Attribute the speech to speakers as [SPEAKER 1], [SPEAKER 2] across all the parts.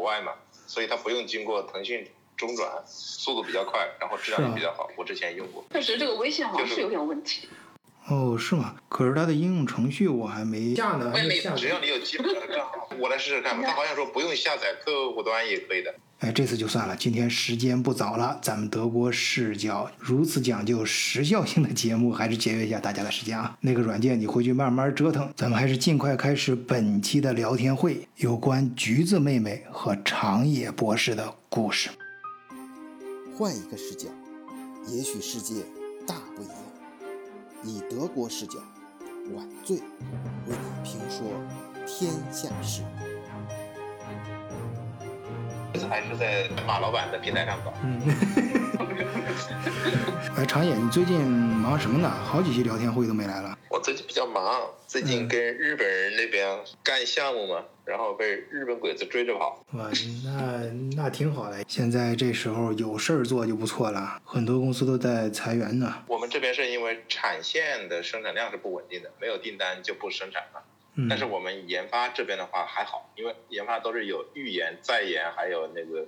[SPEAKER 1] 国外嘛，所以它不用经过腾讯中转，速度比较快，然后质量也比较好。我之前用过。
[SPEAKER 2] 确实，这个微信好像是有点问题。
[SPEAKER 3] 哦，是吗？可是它的应用程序我还没下呢，
[SPEAKER 2] 我也没
[SPEAKER 3] 下
[SPEAKER 1] 只要你有基本的账号，我来试试看吧。他好像说不用下载客户端也可以的。
[SPEAKER 3] 哎，这次就算了。今天时间不早了，咱们德国视角如此讲究时效性的节目，还是节约一下大家的时间啊。那个软件你回去慢慢折腾，咱们还是尽快开始本期的聊天会，有关橘子妹妹和长野博士的故事。
[SPEAKER 4] 换一个视角，也许世界大不一样。以德国视角，晚醉为你评说天下事。
[SPEAKER 1] 这次还是在马老板的平台上搞。
[SPEAKER 3] 嗯，哎，长野，你最近忙什么呢？好几期聊天会都没来了。
[SPEAKER 1] 我最近比较忙，最近跟日本人那边干项目嘛，然后被日本鬼子追着跑。
[SPEAKER 3] 哇，那那挺好的。现在这时候有事儿做就不错了，很多公司都在裁员呢。
[SPEAKER 1] 我们这边是因为产线的生产量是不稳定的，没有订单就不生产了。
[SPEAKER 3] 嗯，
[SPEAKER 1] 但是我们研发这边的话还好，因为研发都是有预研、再研，还有那个，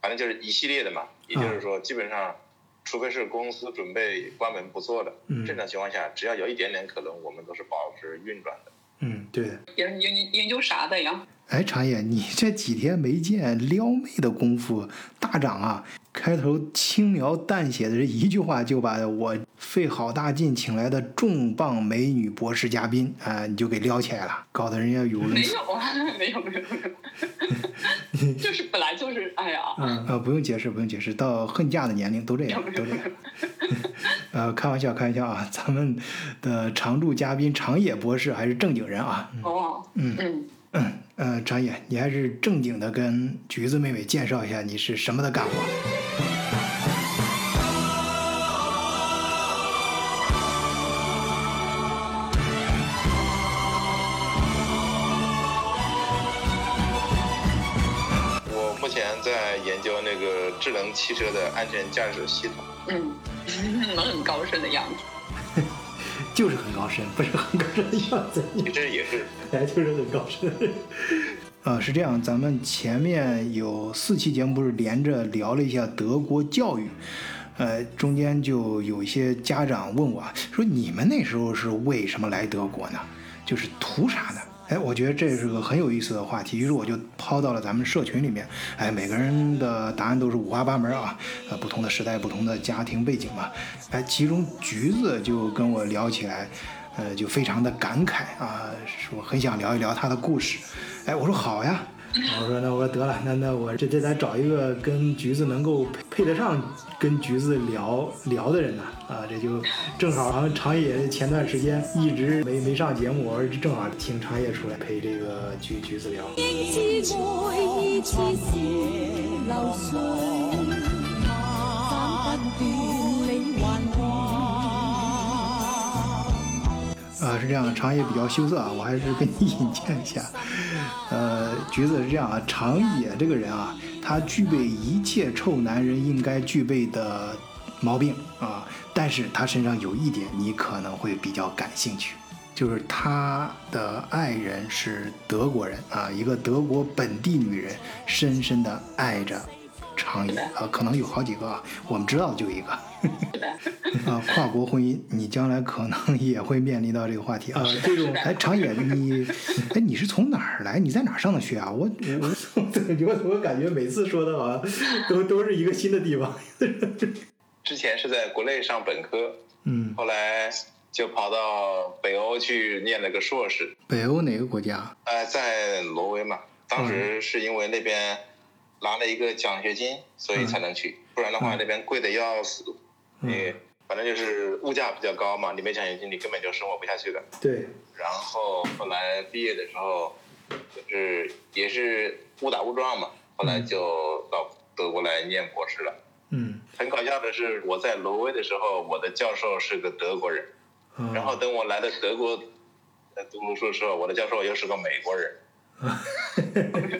[SPEAKER 1] 反正就是一系列的嘛。也就是说，基本上，除非是公司准备关门不做的，
[SPEAKER 3] 嗯
[SPEAKER 1] 正常情况下，只要有一点点可能，我们都是保持运转的。
[SPEAKER 3] 嗯，对。
[SPEAKER 2] 研研研究啥的呀？
[SPEAKER 3] 哎，长野，你这几天没见撩妹的功夫大涨啊！开头轻描淡写的这一句话，就把我费好大劲请来的重磅美女博士嘉宾啊、你就给撩起来了，搞得人家语无伦次。
[SPEAKER 2] 没有啊，没有没有没有，就是本来就是，哎呀，
[SPEAKER 3] 嗯呃，不用解释，不用解释，到恨嫁的年龄都这样，都这样。呃，开玩笑，开玩笑啊！咱们的常驻嘉宾长野博士还是正经人啊。
[SPEAKER 2] 哦，
[SPEAKER 3] 嗯
[SPEAKER 2] 嗯，
[SPEAKER 3] 嗯，呃，长野，你还是正经的跟橘子妹妹介绍一下你是什么的干活。
[SPEAKER 1] 汽车的安全驾驶系统。
[SPEAKER 2] 嗯，很高深的样子。
[SPEAKER 3] 就是很高深，不是很高深的样子，
[SPEAKER 1] 你这也是
[SPEAKER 3] 本来 就是很高深。呃，是这样，咱们前面有四期节目不是连着聊了一下德国教育，呃，中间就有一些家长问我啊说，你们那时候是为什么来德国呢？就是图啥呢？哎，我觉得这是个很有意思的话题，于是我就抛到了咱们社群里面。哎，每个人的答案都是五花八门啊，呃，不同的时代、不同的家庭背景嘛。哎，其中橘子就跟我聊起来，呃，就非常的感慨啊，说很想聊一聊他的故事。哎，我说好呀，我说那我说得了，那那我这这咱找一个跟橘子能够配配得上跟橘子聊聊的人呢啊，这就正好好像长野前段时间一直没没上节目，我说正好请长野出来陪这个橘橘子聊。
[SPEAKER 5] 應知愛意似是流水，斬不斷
[SPEAKER 3] 啊，是这样的，长野比较羞涩啊，我还是跟你 引荐一下。呃，橘子是这样啊，长野这个人啊，他具备一切臭男人应该具备的毛病啊，但是他身上有一点你可能会比较感兴趣，就是他的爱人是德国人啊，一个德国本地女人，深深的爱着长野啊，可能有好几个啊，我们知道的就一个。啊，跨国婚姻，你将来可能也会面临到这个话题啊。这种，哎，长野，你，哎，你是从哪儿来？你在哪儿上的学啊？我我我我感觉每次说的好像都都是一个新的地方。
[SPEAKER 1] 之前是在国内上本科，
[SPEAKER 3] 嗯，
[SPEAKER 1] 后来就跑到北欧去念了个硕士。
[SPEAKER 3] 北欧哪个国家？
[SPEAKER 1] 呃，在挪威嘛，当时是因为那边拿了一个奖学金，所以才能去，不然的话那边贵的要死。
[SPEAKER 3] 嗯
[SPEAKER 1] 你反正就是物价比较高嘛，你没奖学金，你根本就生活不下去的。
[SPEAKER 3] 对，
[SPEAKER 1] 然后后来毕业的时候，就是也是误打误撞嘛，后来就到德国来念博士了。
[SPEAKER 3] 嗯，
[SPEAKER 1] 很搞笑的是，我在挪威的时候，我的教授是个德国人，
[SPEAKER 3] 啊
[SPEAKER 1] 然后等我来到德国，呃，读书的时候，我的教授又是个美国人。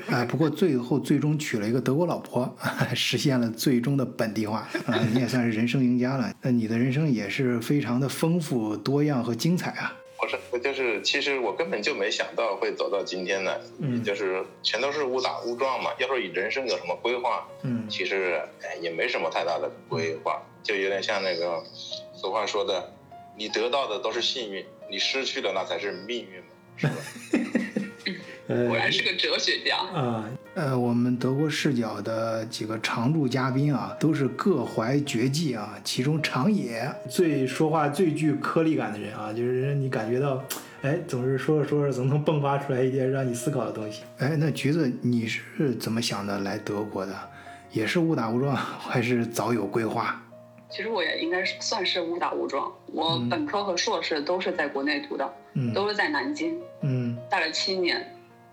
[SPEAKER 3] 哎，不过最后最终娶了一个德国老婆，实现了最终的本地化啊！你也算是人生赢家了。那你的人生也是非常的丰富、多样和精彩啊！
[SPEAKER 1] 不是就是其实我根本就没想到会走到今天呢，
[SPEAKER 3] 嗯
[SPEAKER 1] 就是全都是误打误撞嘛。要说以人生有什么规划，
[SPEAKER 3] 嗯
[SPEAKER 1] 其实哎也没什么太大的规划，就有点像那个俗话说的，你得到的都是幸运，你失去了那才是命运嘛，是吧？
[SPEAKER 3] 呃
[SPEAKER 2] 果然是个哲学家。
[SPEAKER 3] 啊，呃，我们德国视角的几个常驻嘉宾啊，都是各怀绝技啊。其中长野最说话最具颗粒感的人啊，就是让你感觉到，哎，总是说着说着总能迸发出来一些让你思考的东西。哎，那橘子你是怎么想的来德国的？也是误打误撞，还是早有规划？
[SPEAKER 2] 其实我也应该算是误打误撞。我本科和硕士都是在国内读的，
[SPEAKER 3] 嗯
[SPEAKER 2] 都是在南京，
[SPEAKER 3] 嗯
[SPEAKER 2] 待了七年。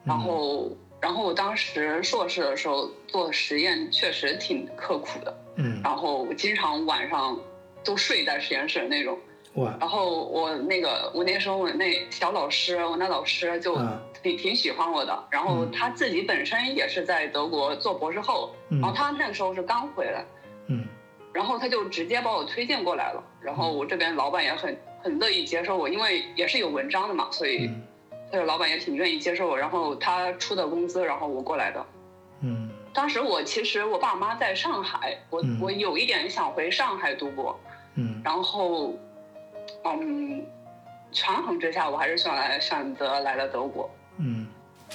[SPEAKER 2] 然后，然后我当时硕士的时候做实验确实挺刻苦的，
[SPEAKER 3] 嗯，
[SPEAKER 2] 然后我经常晚上都睡在实验室的那种。
[SPEAKER 3] 哇，
[SPEAKER 2] 然后我那个我那时候我那小老师，我那老师就
[SPEAKER 3] 啊
[SPEAKER 2] 挺挺喜欢我的。然后
[SPEAKER 3] 嗯。
[SPEAKER 2] 他自己本身也是在德国做博士后，
[SPEAKER 3] 嗯。
[SPEAKER 2] 然后他那个时候是刚回来，
[SPEAKER 3] 嗯。
[SPEAKER 2] 然后他就直接把我推荐过来了。然后我这边老板也很很乐意接受我，因为也是有文章的嘛，所以
[SPEAKER 3] 嗯
[SPEAKER 2] 这个老板也挺愿意接受我。然后他出的工资，然后我过来的。
[SPEAKER 3] 嗯
[SPEAKER 2] 当时我其实我爸妈在上海，我、
[SPEAKER 3] 嗯
[SPEAKER 2] 我有一点想回上海读博，
[SPEAKER 3] 嗯
[SPEAKER 2] 然后，嗯，权衡之下，我还是选来选择来了德国。
[SPEAKER 3] 嗯，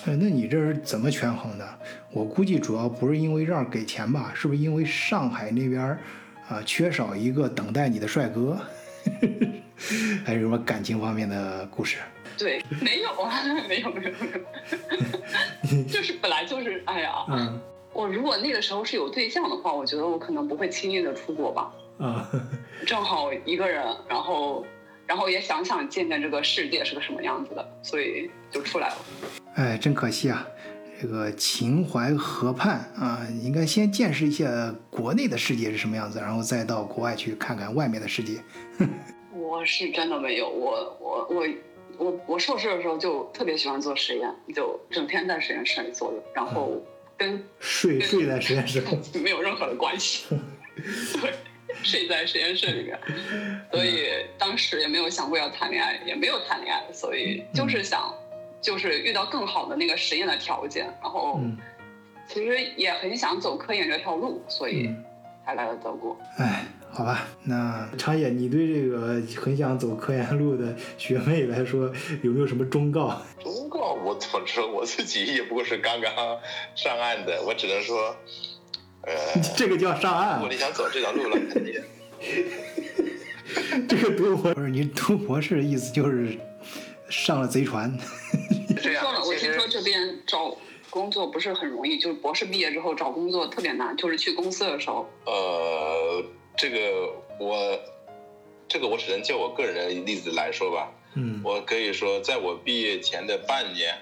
[SPEAKER 3] 哎，那你这是怎么权衡的？我估计主要不是因为这儿给钱吧，是不是因为上海那边儿啊、缺少一个等待你的帅哥，还是什么感情方面的故事？
[SPEAKER 2] 对，没有啊，没有没有没有，就是本来就是，哎呀，
[SPEAKER 3] 嗯
[SPEAKER 2] 我如果那个时候是有对象的话，我觉得我可能不会轻易的出国吧。
[SPEAKER 3] 啊，
[SPEAKER 2] 正好一个人，然后，然后也想想见见这个世界是个什么样子的，所以就出来了。
[SPEAKER 3] 哎，真可惜啊。这个秦淮河畔啊，应该先见识一下国内的世界是什么样子，然后再到国外去看看外面的世界。
[SPEAKER 2] 我是真的没有，我我我我我硕士的时候就特别喜欢做实验，就整天在实验室里坐着，然后跟
[SPEAKER 3] 睡睡在实验室。
[SPEAKER 2] 没有任何的关系。对，睡在实验室里面，所以当时也没有想过要谈恋爱，也没有谈恋爱，所以就是想，就是遇到更好的那个实验的条件，然后
[SPEAKER 3] 嗯
[SPEAKER 2] 其实也很想走科研这条路，所以
[SPEAKER 3] 嗯。
[SPEAKER 2] 才来了德国。
[SPEAKER 3] 哎，好吧，那长野，你对这个很想走科研路的学妹来说，有没有什么忠告？
[SPEAKER 1] 忠告我怎么说？我自己也不过是刚刚上岸的，我只能说，呃，
[SPEAKER 3] 这个叫上岸
[SPEAKER 1] 如果，你想走这条路了，肯定
[SPEAKER 3] 这个读博不是你读博士的意思就是上了贼船。
[SPEAKER 1] 这样
[SPEAKER 2] 说了，。我听说这边找工作不是很容易，就是博士毕业之后找工作特别难，就是去公司的时候。
[SPEAKER 1] 呃，这个我，这个我只能就我个人的例子来说吧。
[SPEAKER 3] 嗯。
[SPEAKER 1] 我可以说，在我毕业前的半年，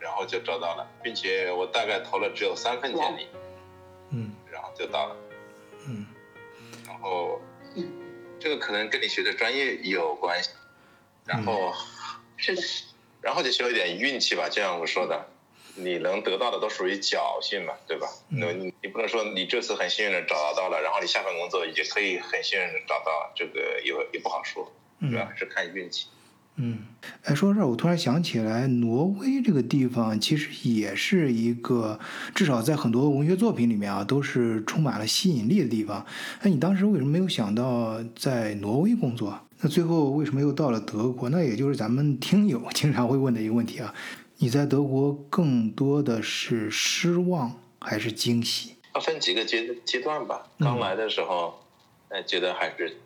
[SPEAKER 1] 然后就找到了，并且我大概投了只有三份简历，
[SPEAKER 3] 嗯。
[SPEAKER 1] 然后就到了。
[SPEAKER 3] 嗯。
[SPEAKER 1] 然后
[SPEAKER 2] 嗯，
[SPEAKER 1] 这个可能跟你学的专业有关系，然后，
[SPEAKER 2] 是的，
[SPEAKER 1] 然后就需要一点运气吧，就像我说的，你能得到的都属于侥幸嘛，对吧？
[SPEAKER 3] 嗯
[SPEAKER 1] 那你你不能说你这次很幸运的找到了，然后你下份工作也可以很幸运的找到，这个也也不好说，主要
[SPEAKER 3] 嗯
[SPEAKER 1] 还是看运气。
[SPEAKER 3] 嗯。哎，说到这儿，我突然想起来，挪威这个地方其实也是一个，至少在很多文学作品里面啊，都是充满了吸引力的地方。那你当时为什么没有想到在挪威工作？那最后为什么又到了德国？那也就是咱们听友经常会问的一个问题啊。你在德国更多的是失望还是惊喜？
[SPEAKER 1] 要分几个阶阶段吧。
[SPEAKER 3] 嗯
[SPEAKER 1] 刚来的时候，呃，觉得还是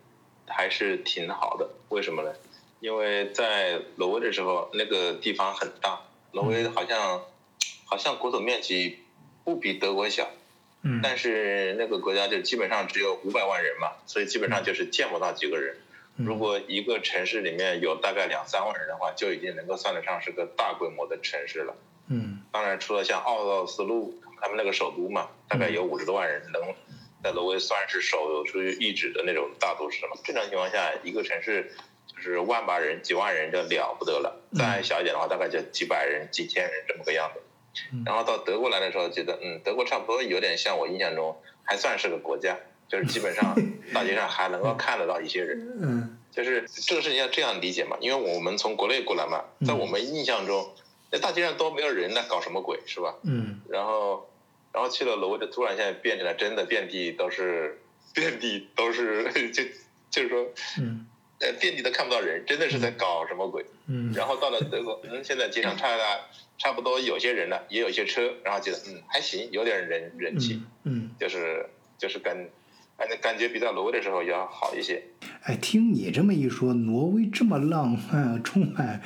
[SPEAKER 1] 还是挺好的。为什么呢？因为在挪威的时候，那个地方很大，挪威好像好像国土面积不比德国小，
[SPEAKER 3] 嗯
[SPEAKER 1] 但是那个国家就基本上只有五百万人嘛，所以基本上就是见不到几个人。如果一个城市里面有大概两三万人的话，就已经能够算得上是个大规模的城市了。
[SPEAKER 3] 嗯
[SPEAKER 1] 当然，除了像奥奥斯陆，他们那个首都嘛，大概有五十多万人，能在挪威算是首屈一指的那种大都市了嘛。正常情况下，一个城市就是万把人、几万人就了不得了，再小一点的话，大概就几百人、几千人这么个样子。然后到德国来的时候，觉得嗯，德国差不多有点像我印象中还算是个国家，就是基本上 大街上还能够看得到一些人。
[SPEAKER 3] 嗯
[SPEAKER 1] 就是这个事情要这样理解嘛，因为我们从国内过来嘛，在我们印象中，那大街上都没有人，那搞什么鬼是吧？
[SPEAKER 3] 嗯
[SPEAKER 1] 然后，然后去了挪威的，突然现在变成了真的遍地都是，遍地都是，就就是说，
[SPEAKER 3] 嗯
[SPEAKER 1] 呃，遍地都看不到人，真的是在搞什么鬼。
[SPEAKER 3] 嗯
[SPEAKER 1] 然后到了德国，嗯，现在街上差了差不多有些人了，也有一些车，然后觉得嗯还行，有点人人气，
[SPEAKER 3] 嗯嗯，
[SPEAKER 1] 就是就是感，感感觉比在挪威的时候要好一些。
[SPEAKER 3] 哎，听你这么一说，挪威这么浪漫、充满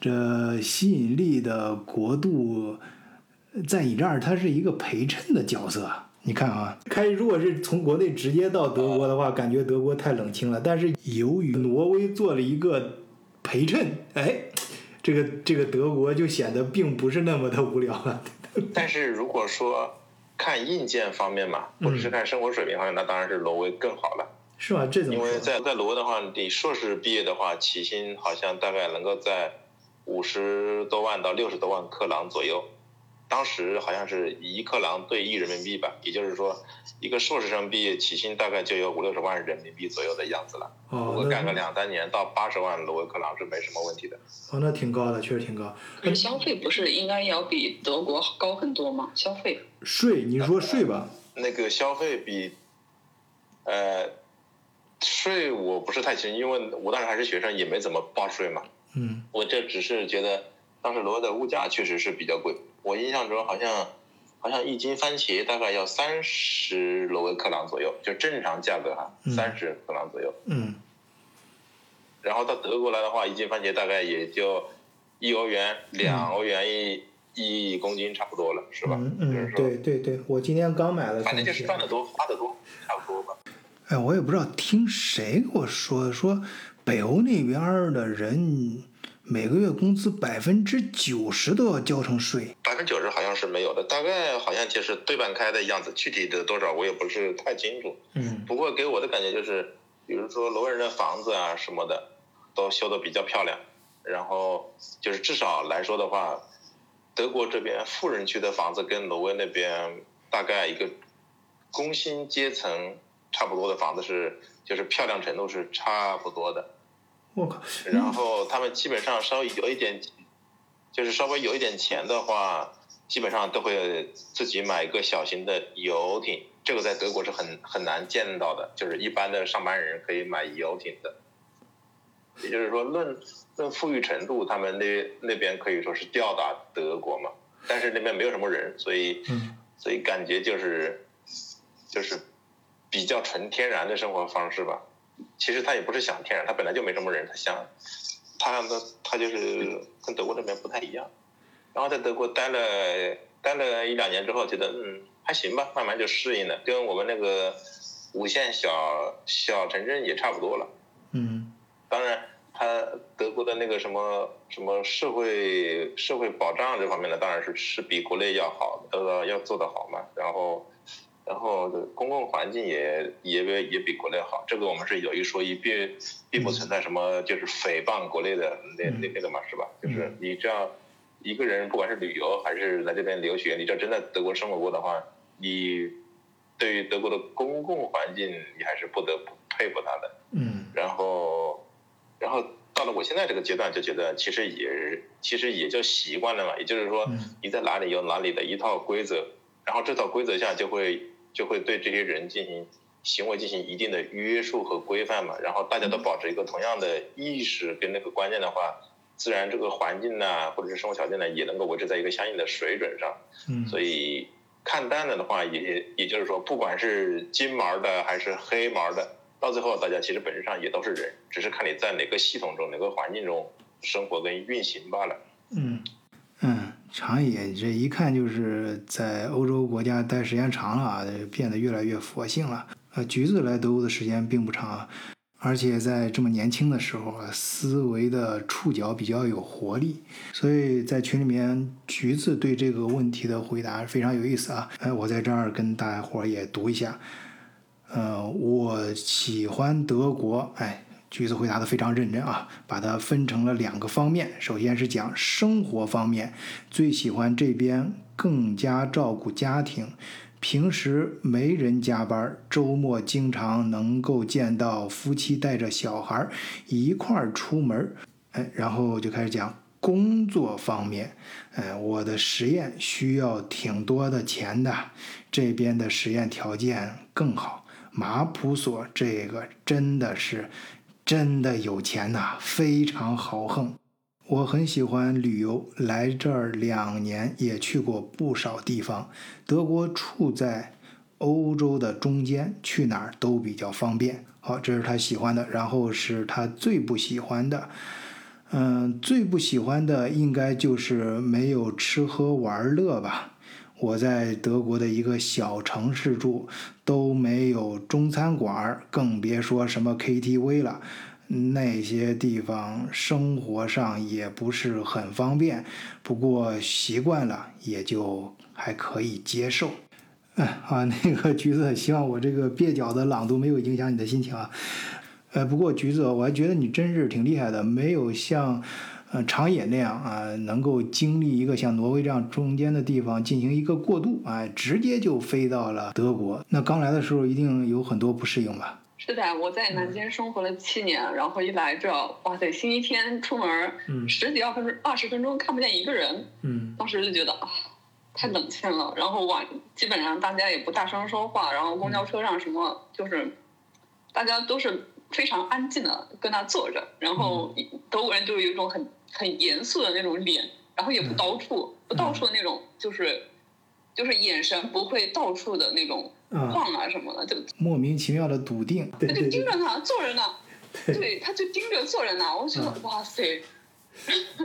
[SPEAKER 3] 这吸引力的国度，在你这儿它是一个陪衬的角色啊。你看啊，开如果是从国内直接到德国的话，感觉德国太冷清了。但是由于挪威做了一个陪衬，哎，这个这个德国就显得并不是那么的无聊了。
[SPEAKER 1] 但是如果说看硬件方面嘛，或者是看生活水平方面，那当然是挪威更好了。
[SPEAKER 3] 是吧？这怎么
[SPEAKER 1] 因为？在在挪威的话，你硕士毕业的话，起薪好像大概能够在五十多万到六十多万克朗左右。当时好像是一克朗兑一人民币吧，也就是说，一个硕士生毕业起薪大概就有五六十万人民币左右的样子了。如
[SPEAKER 3] 哦，
[SPEAKER 1] 果干个两三年，到八十万挪威克朗是没什么问题的。
[SPEAKER 3] 哦，那挺高的，确实挺高。
[SPEAKER 2] 可是消费不是应该要比德国高很多吗？消费
[SPEAKER 3] 税，你说税吧？
[SPEAKER 1] 那个消费比，呃，税我不是太清，因为我当时还是学生，也没怎么报税嘛。
[SPEAKER 3] 嗯
[SPEAKER 1] 我这只是觉得当时罗威的物价确实是比较贵，我印象中好像好像一斤番茄大概要三十挪威克朗左右，就正常价格哈，
[SPEAKER 3] 嗯
[SPEAKER 1] 三十克朗左右。
[SPEAKER 3] 嗯
[SPEAKER 1] 然后到德国来的话，一斤番茄大概也就一欧元、两欧元一一公斤差不多了，是吧？
[SPEAKER 3] 嗯嗯，对对对，我今天刚买了
[SPEAKER 1] 反正就是。赚的多，花的多，差不多吧。
[SPEAKER 3] 哎，我也不知道听谁给我说说，北欧那边的人每个月工资百分之九十都要交成税。
[SPEAKER 1] 百分之九十好像是没有的，大概好像就是对半开的样子，具体的多少我也不是太清楚。
[SPEAKER 3] 嗯
[SPEAKER 1] 不过给我的感觉就是，比如说挪威人的房子啊什么的，都修得比较漂亮。然后就是至少来说的话，德国这边富人区的房子跟挪威那边大概一个工薪阶层差不多的房子是，就是漂亮程度是差不多的。
[SPEAKER 3] 我靠，
[SPEAKER 1] 然后他们基本上稍微有一点，就是稍微有一点钱的话，基本上都会自己买一个小型的游艇。这个在德国是很很难见到的，就是一般的上班人可以买游艇的。也就是说，论论富裕程度，他们那那边可以说是吊打德国嘛。但是那边没有什么人，所以
[SPEAKER 3] 嗯
[SPEAKER 1] 所以感觉就是就是比较纯天然的生活方式吧。其实他也不是想天然，他本来就没什么人，他想他他他就是跟德国这边不太一样。然后在德国待了待了一两年之后，觉得嗯还行吧，慢慢就适应了，跟我们那个五线小小城镇也差不多了。
[SPEAKER 3] 嗯
[SPEAKER 1] 当然，他德国的那个什么什么社会社会保障这方面呢，当然是是比国内要好，呃，要做得好嘛。然后，然后公共环境也也也比国内好，这个我们是有一说一，并并不存在什么就是诽谤国内的那那那个嘛，是吧？就是你这样一个人，不管是旅游还是来这边留学，你只要真在德国生活过的话，你对于德国的公共环境，你还是不得不佩服他的。
[SPEAKER 3] 嗯。
[SPEAKER 1] 然后，然后到了我现在这个阶段，就觉得其实也其实也就习惯了嘛，也就是说
[SPEAKER 3] 嗯。
[SPEAKER 1] 你在哪里有哪里的一套规则，然后这套规则下就会就会对这些人进行行为进行一定的约束和规范嘛，然后大家都保持一个同样的意识跟那个观念的话，自然这个环境呢或者是生活条件呢也能够维持在一个相应的水准上，
[SPEAKER 3] 嗯，
[SPEAKER 1] 所以看淡了的话，也也就是说，不管是金毛的还是黑毛的，到最后大家其实本质上也都是人，只是看你在哪个系统中、哪个环境中生活跟运行罢了。
[SPEAKER 3] 嗯嗯，长野这一看就是在欧洲国家待时间长了啊，变得越来越佛性了。呃，橘子来德国的时间并不长，而且在这么年轻的时候啊，思维的触角比较有活力，所以在群里面，橘子对这个问题的回答非常有意思啊。哎，我在这儿跟大家伙儿也读一下。呃，我喜欢德国，哎，橘子回答的非常认真啊，把它分成了两个方面。首先是讲生活方面，最喜欢这边更加照顾家庭。平时没人加班，周末经常能够见到夫妻带着小孩一块儿出门。哎，然后就开始讲工作方面。哎，我的实验需要挺多的钱的，这边的实验条件更好。马普所这个真的是真的有钱呐，非常豪横。我很喜欢旅游，来这儿两年也去过不少地方。德国处在欧洲的中间，去哪儿都比较方便。好，这是他喜欢的，然后是他最不喜欢的。嗯，最不喜欢的应该就是没有吃喝玩乐吧。我在德国的一个小城市住，都没有中餐馆，更别说什么 KTV 了。那些地方生活上也不是很方便，不过习惯了也就还可以接受。哎，啊，那个橘子，希望我这个蹩脚的朗读没有影响你的心情啊。呃，不过橘子，我还觉得你真是挺厉害的，没有像呃长野那样啊，能够经历一个像挪威这样中间的地方进行一个过渡，啊，直接就飞到了德国。那刚来的时候一定有很多不适应吧？
[SPEAKER 2] 是的，我在南京生活了七年，然后一来这，哇塞，星期天出门，
[SPEAKER 3] 嗯
[SPEAKER 2] 十几二分二十分钟看不见一个人，
[SPEAKER 3] 嗯
[SPEAKER 2] 当时就觉得啊，太冷清了。然后晚基本上大家也不大声说话，然后公交车上什么就是，大家都是非常安静的跟那坐着，然后德国人就有一种很很严肃的那种脸，然后也不到处、不到处的那种就是。就是眼神不会到处的那种
[SPEAKER 3] 啊，
[SPEAKER 2] 晃啊什么的，就
[SPEAKER 3] 莫名其妙的笃定，
[SPEAKER 2] 他就盯着他坐着呢，对，他就盯着坐着呢，我觉得、
[SPEAKER 3] 嗯。
[SPEAKER 2] 哇塞，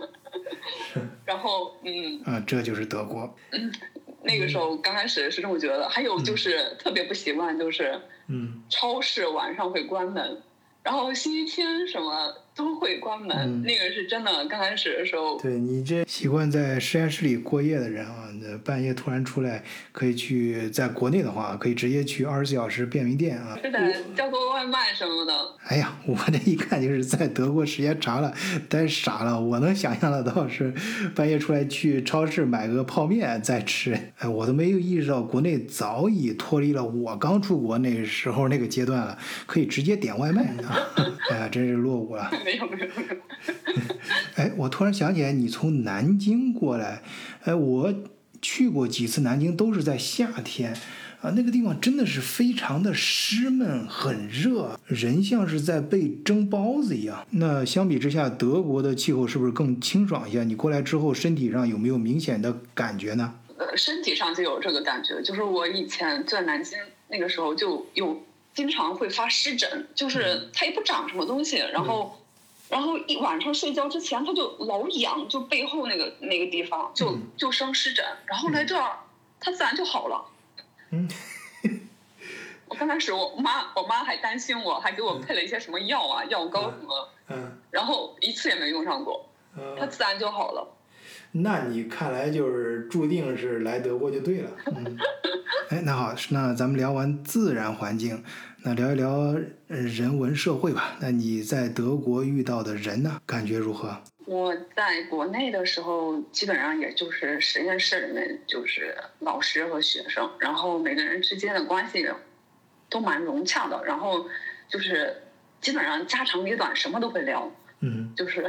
[SPEAKER 2] 然后嗯，
[SPEAKER 3] 啊，这就是德国。
[SPEAKER 2] 嗯那个时候刚开始是这么觉得，还有就是特别不习惯，就是
[SPEAKER 3] 嗯。
[SPEAKER 2] 超市晚上会关门，然后星期天什么都会关门，
[SPEAKER 3] 嗯
[SPEAKER 2] 那个是真的。刚开始的时候，
[SPEAKER 3] 对你这习惯在实验室里过夜的人啊，那半夜突然出来，可以去在国内的话，可以直接去二十四小时便利店啊。
[SPEAKER 2] 是的，叫个外卖什么的，
[SPEAKER 3] 哎呀，我这一看就是在德国时间长了，呆傻了。我能想象得到是半夜出来去超市买个泡面再吃。哎，我都没有意识到国内早已脱离了我刚出国那时候那个阶段了，可以直接点外卖啊！哎呀，真是落伍了。
[SPEAKER 2] 没有没有没有，
[SPEAKER 3] 哎，我突然想起来，你从南京过来，哎，我去过几次南京，都是在夏天，啊，那个地方真的是非常的湿闷，很热，人像是在被蒸包子一样。那相比之下，德国的气候是不是更清爽一些？你过来之后，身体上有没有明显的感觉呢？
[SPEAKER 2] 呃，身体上就有这个感觉，就是我以前在南京那个时候就有经常会发湿疹，就是它也不长什么东西，然后，然后一晚上睡觉之前他就老痒，就背后那个那个地方就
[SPEAKER 3] 嗯
[SPEAKER 2] 就生湿疹，然后来这儿它自然就好了。
[SPEAKER 3] 嗯，
[SPEAKER 2] 我刚开始我妈我妈还担心我，还给我配了一些什么药啊、药膏什么，
[SPEAKER 3] 嗯，
[SPEAKER 2] 然后一次也没用上过，他自然就好了。
[SPEAKER 3] 那你看来就是注定是来德国就对了。嗯，哎，那好，那咱们聊完自然环境，那聊一聊呃人文社会吧。那你在德国遇到的人呢，感觉如何？
[SPEAKER 2] 我在国内的时候，基本上也就是实验室里面就是老师和学生，然后每个人之间的关系都蛮融洽的，然后就是基本上家长里短什么都会聊，
[SPEAKER 3] 嗯
[SPEAKER 2] 就是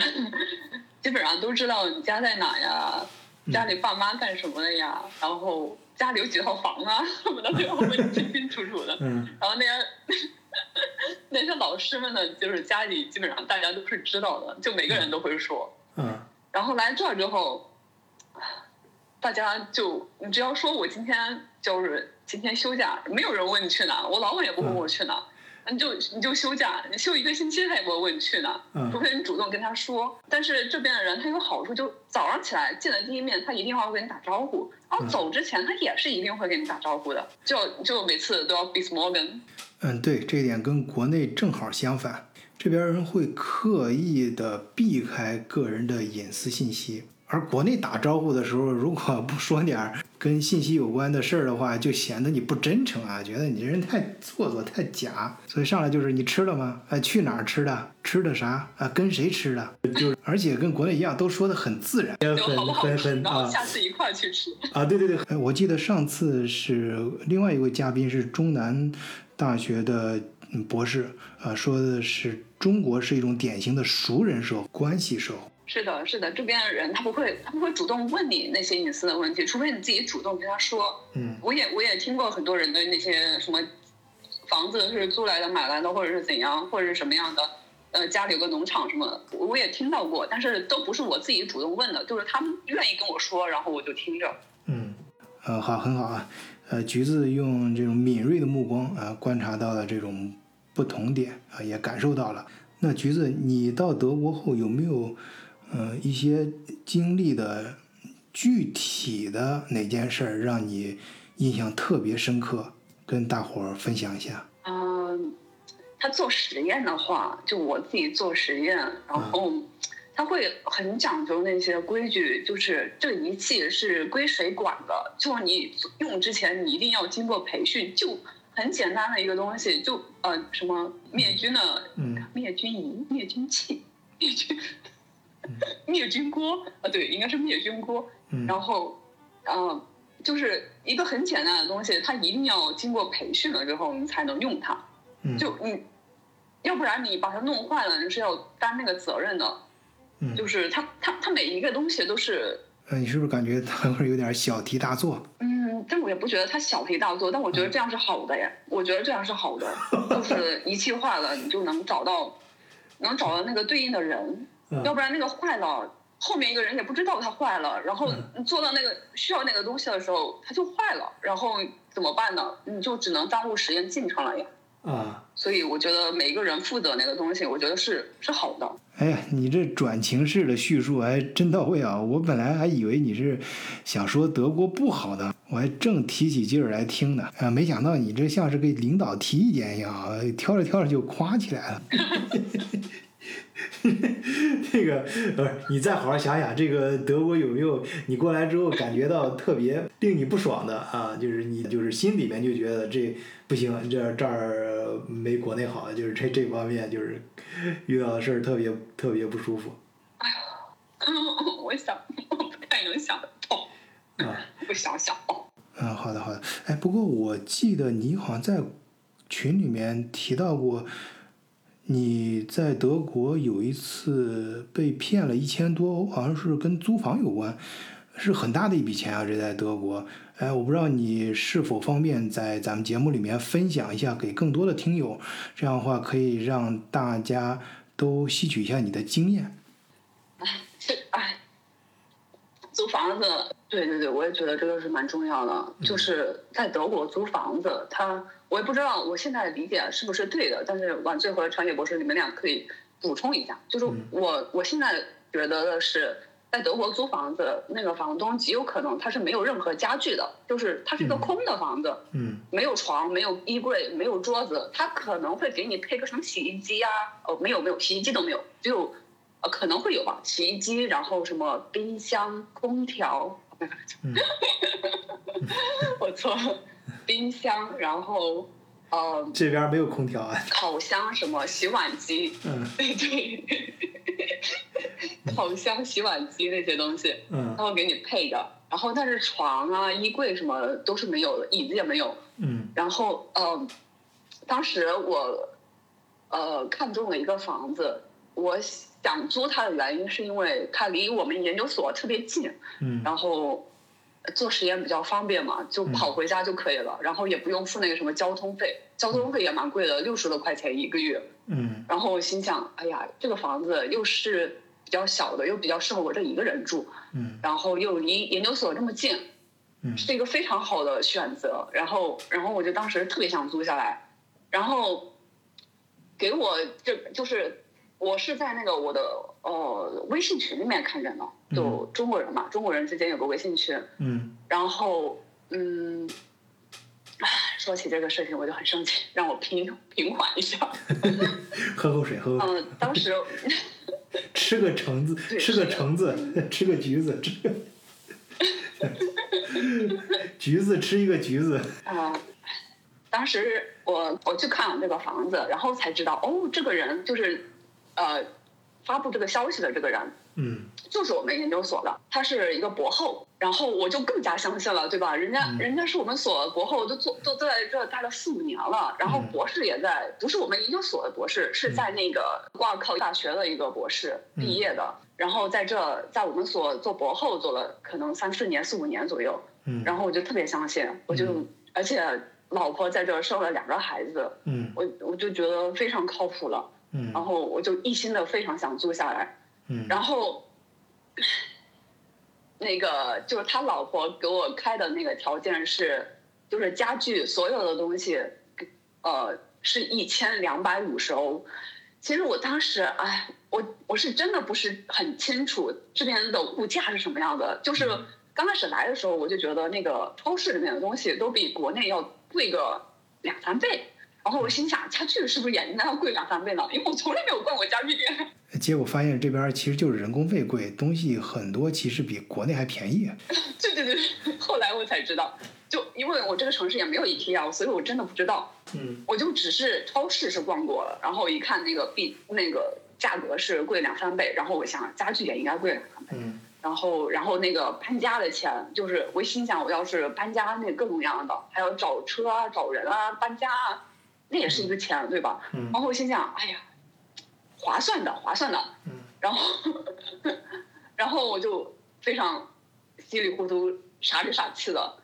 [SPEAKER 2] 基本上都知道你家在哪呀，家里爸妈干什么的呀，然后家里有几套房啊什么的，都要问得清清楚楚的。
[SPEAKER 3] 嗯
[SPEAKER 2] 然后那些 那些老师们呢，就是家里基本上大家都是知道的，就每个人都会说。
[SPEAKER 3] 嗯
[SPEAKER 2] 然后来这儿之后，大家就你只要说我今天就是今天休假，没有人问你去哪，我老板也不问我去哪。你就你就休假，你休一个星期，他也不会问你去哪，
[SPEAKER 3] 嗯
[SPEAKER 2] 除非你主动跟他说。但是这边的人他有好处，就早上起来见的第一面，他一定会跟你打招呼，然后走之前他也是一定会跟你打招呼的，就就每次都要 bis morgen。
[SPEAKER 3] 嗯，对，这一点跟国内正好相反。这边人会刻意的避开个人的隐私信息，而国内打招呼的时候，如果不说点儿跟信息有关的事儿的话，就显得你不真诚啊，觉得你这人太做作、太假。所以上来就是你吃了吗？哎，去哪儿吃的？吃的啥？啊，跟谁吃的？就是而且跟国内一样，都说的很自然，
[SPEAKER 2] 就
[SPEAKER 3] 很
[SPEAKER 2] 好好吃，
[SPEAKER 3] 很很啊
[SPEAKER 2] 下次一块儿去吃。
[SPEAKER 3] 啊，对对对，呃我记得上次是另外一位嘉宾是中南大学的嗯博士啊、说的是中国是一种典型的熟人社会、关系社会。
[SPEAKER 2] 是的，是的，这边的人他不会，他不会主动问你那些隐私的问题，除非你自己主动跟他说。
[SPEAKER 3] 嗯
[SPEAKER 2] 我也我也听过很多人的那些什么房子是租来的、买来的，或者是怎样，或者是什么样的，呃，家里有个农场什么的，我也听到过，但是都不是我自己主动问的，就是他们愿意跟我说，然后我就听着。
[SPEAKER 3] 嗯，呃，好，很好啊。呃，橘子用这种敏锐的目光啊、观察到了这种不同点啊、也感受到了。那橘子，你到德国后有没有呃一些经历的具体的哪件事儿让你印象特别深刻，跟大伙儿分享一下？
[SPEAKER 2] 嗯，他做实验的话，就我自己做实验，然后他会很讲究那些规矩，就是这仪器是归谁管的，就你用之前你一定要经过培训，就很简单的一个东西，就呃什么灭菌的
[SPEAKER 3] 嗯。
[SPEAKER 2] 灭菌仪、灭菌器、灭菌灭菌锅啊，对，应该是灭菌锅。
[SPEAKER 3] 嗯
[SPEAKER 2] 然后，嗯，就是一个很简单的东西，它一定要经过培训了之后，你才能用它。
[SPEAKER 3] 嗯
[SPEAKER 2] 就你，要不然你把它弄坏了，你是要担那个责任的。
[SPEAKER 3] 嗯
[SPEAKER 2] 就是它，它，它每一个东西都是，
[SPEAKER 3] 呃，你是不是感觉它会有点小题大做？
[SPEAKER 2] 嗯，但我也不觉得它小题大做，但我觉得这样是好的呀。我觉得这样是好的，就是仪器坏了，你就能找到，能找到那个对应的人。
[SPEAKER 3] 嗯
[SPEAKER 2] 要不然那个坏了，后面一个人也不知道它坏了，然后你做到那个需要那个东西的时候，它就坏了，然后怎么办呢？你就只能耽误实验进程了呀。
[SPEAKER 3] 啊，
[SPEAKER 2] 所以我觉得每一个人负责那个东西，我觉得是是好的。
[SPEAKER 3] 哎呀，你这转情式的叙述还真到位啊！我本来还以为你是想说德国不好的，我还正提起劲儿来听呢。啊，没想到你这像是给领导提意见一样啊，挑着挑着就夸起来了。这个不是，你再好好想想，这个德国有没有你过来之后感觉到特别令你不爽的啊？就是你就是心里面就觉得这不行，这这儿没国内好，就是这这方面就是遇到的事儿特别特别不舒服
[SPEAKER 2] 我想，我不太能想得到，
[SPEAKER 3] 啊。
[SPEAKER 2] 我想想哦。
[SPEAKER 3] 嗯，好的好的。哎，不过我记得你好像在群里面提到过，你在德国有一次被骗了一千多，好像是跟租房有关，是很大的一笔钱啊！这在德国，哎，我不知道你是否方便在咱们节目里面分享一下，给更多的听友，这样的话可以让大家都吸取一下你的经验。
[SPEAKER 2] 这 哎，租房子，对对对，我也觉得这个是蛮重要的。就是在德国租房子，他我也不知道我现在的理解是不是对的，但是晚醉和长野博士你们俩可以补充一下。就是我我现在觉得的是，在德国租房子，那个房东极有可能他是没有任何家具的，就是它是一个空的房子。
[SPEAKER 3] 嗯
[SPEAKER 2] 没有床，没有衣柜，没有桌子，他可能会给你配个什么洗衣机啊？哦，没有没有，洗衣机都没有，只有呃可能会有吧，洗衣机，然后什么冰箱、空调，
[SPEAKER 3] 嗯。
[SPEAKER 2] 我错了，冰箱，然后呃
[SPEAKER 3] 这边没有空调啊。
[SPEAKER 2] 烤箱什么洗碗机，
[SPEAKER 3] 嗯。
[SPEAKER 2] 对。对，烤箱、洗碗机那些东西，
[SPEAKER 3] 嗯。
[SPEAKER 2] 他会给你配着，然后但是床啊、衣柜什么都是没有的，椅子也没有。
[SPEAKER 3] 嗯。
[SPEAKER 2] 然后呃，当时我呃看中了一个房子，我想租它的原因是因为它离我们研究所特别近，
[SPEAKER 3] 嗯。
[SPEAKER 2] 然后做实验比较方便嘛，就跑回家就可以了，然后也不用付那个什么交通费，交通费也蛮贵的，六十多块钱一个月。
[SPEAKER 3] 嗯。
[SPEAKER 2] 然后心想，哎呀，这个房子又是比较小的，又比较适合我这一个人住，
[SPEAKER 3] 嗯。
[SPEAKER 2] 然后又离研究所这么近，
[SPEAKER 3] 嗯。
[SPEAKER 2] 是一个非常好的选择。然后，然后我就当时特别想租下来，然后给我这就是我是在那个我的呃微信群里面看见的，就中国人嘛，中国人之间有个微信群，
[SPEAKER 3] 嗯
[SPEAKER 2] 然后嗯。唉，说起这个事情我就很生气，让我平平缓一下。
[SPEAKER 3] 喝口水，喝口水。
[SPEAKER 2] 嗯，当时
[SPEAKER 3] 吃 吃个橙子，吃个橙子，吃个橘子，吃个 橘子吃一个橘子，
[SPEAKER 2] 啊、当时我我去看了这个房子，然后才知道，哦，这个人就是，呃，发布这个消息的这个人。
[SPEAKER 3] 嗯。
[SPEAKER 2] 就是我们研究所的，他是一个博后，然后我就更加相信了，对吧？人家、
[SPEAKER 3] 嗯。
[SPEAKER 2] 人家是我们所博后，都做都在这待了四五年了，然后
[SPEAKER 3] 嗯
[SPEAKER 2] 博士也在，不是我们研究所的博士，是在那个挂靠大学的一个博士
[SPEAKER 3] 嗯。
[SPEAKER 2] 毕业的，然后在这在我们所做博后做了可能三四年、四五年左右，
[SPEAKER 3] 嗯。
[SPEAKER 2] 然后我就特别相信，我就、
[SPEAKER 3] 嗯。
[SPEAKER 2] 而且老婆在这儿生了两个孩子，
[SPEAKER 3] 嗯。
[SPEAKER 2] 我我就觉得非常靠谱了，
[SPEAKER 3] 嗯
[SPEAKER 2] 然后我就一心的非常想租下来，
[SPEAKER 3] 嗯，
[SPEAKER 2] 然后那个就是他老婆给我开的那个条件是，就是家具所有的东西，呃，是一千两百五十欧。其实我当时，哎，我我是真的不是很清楚这边的物价是什么样的。就是刚开始来的时候，我就觉得那个超市里面的东西都比国内要贵个两三倍。然后我心想，家具是不是也应该要贵两三倍呢？因为我从来没有逛过家具店。
[SPEAKER 3] 结果发现这边其实就是人工费贵，东西很多其实比国内还便宜。
[SPEAKER 2] 对对对，后来我才知道，就因为我这个城市也没有 IKEA，所以我真的不知道，
[SPEAKER 3] 嗯
[SPEAKER 2] 我就只是超市是逛过了，然后一看那个币那个价格是贵两三倍，然后我想家具也应该贵两三倍，
[SPEAKER 3] 嗯
[SPEAKER 2] 然后然后那个搬家的钱，就是我心想我要是搬家那各种各样的，还要找车啊、找人啊、搬家啊，那也是一个钱，对吧？
[SPEAKER 3] 嗯
[SPEAKER 2] 然后我心想，哎呀，划算的，划算的。
[SPEAKER 3] 嗯
[SPEAKER 2] 然后，然后我就非常稀里糊涂、傻里傻气的，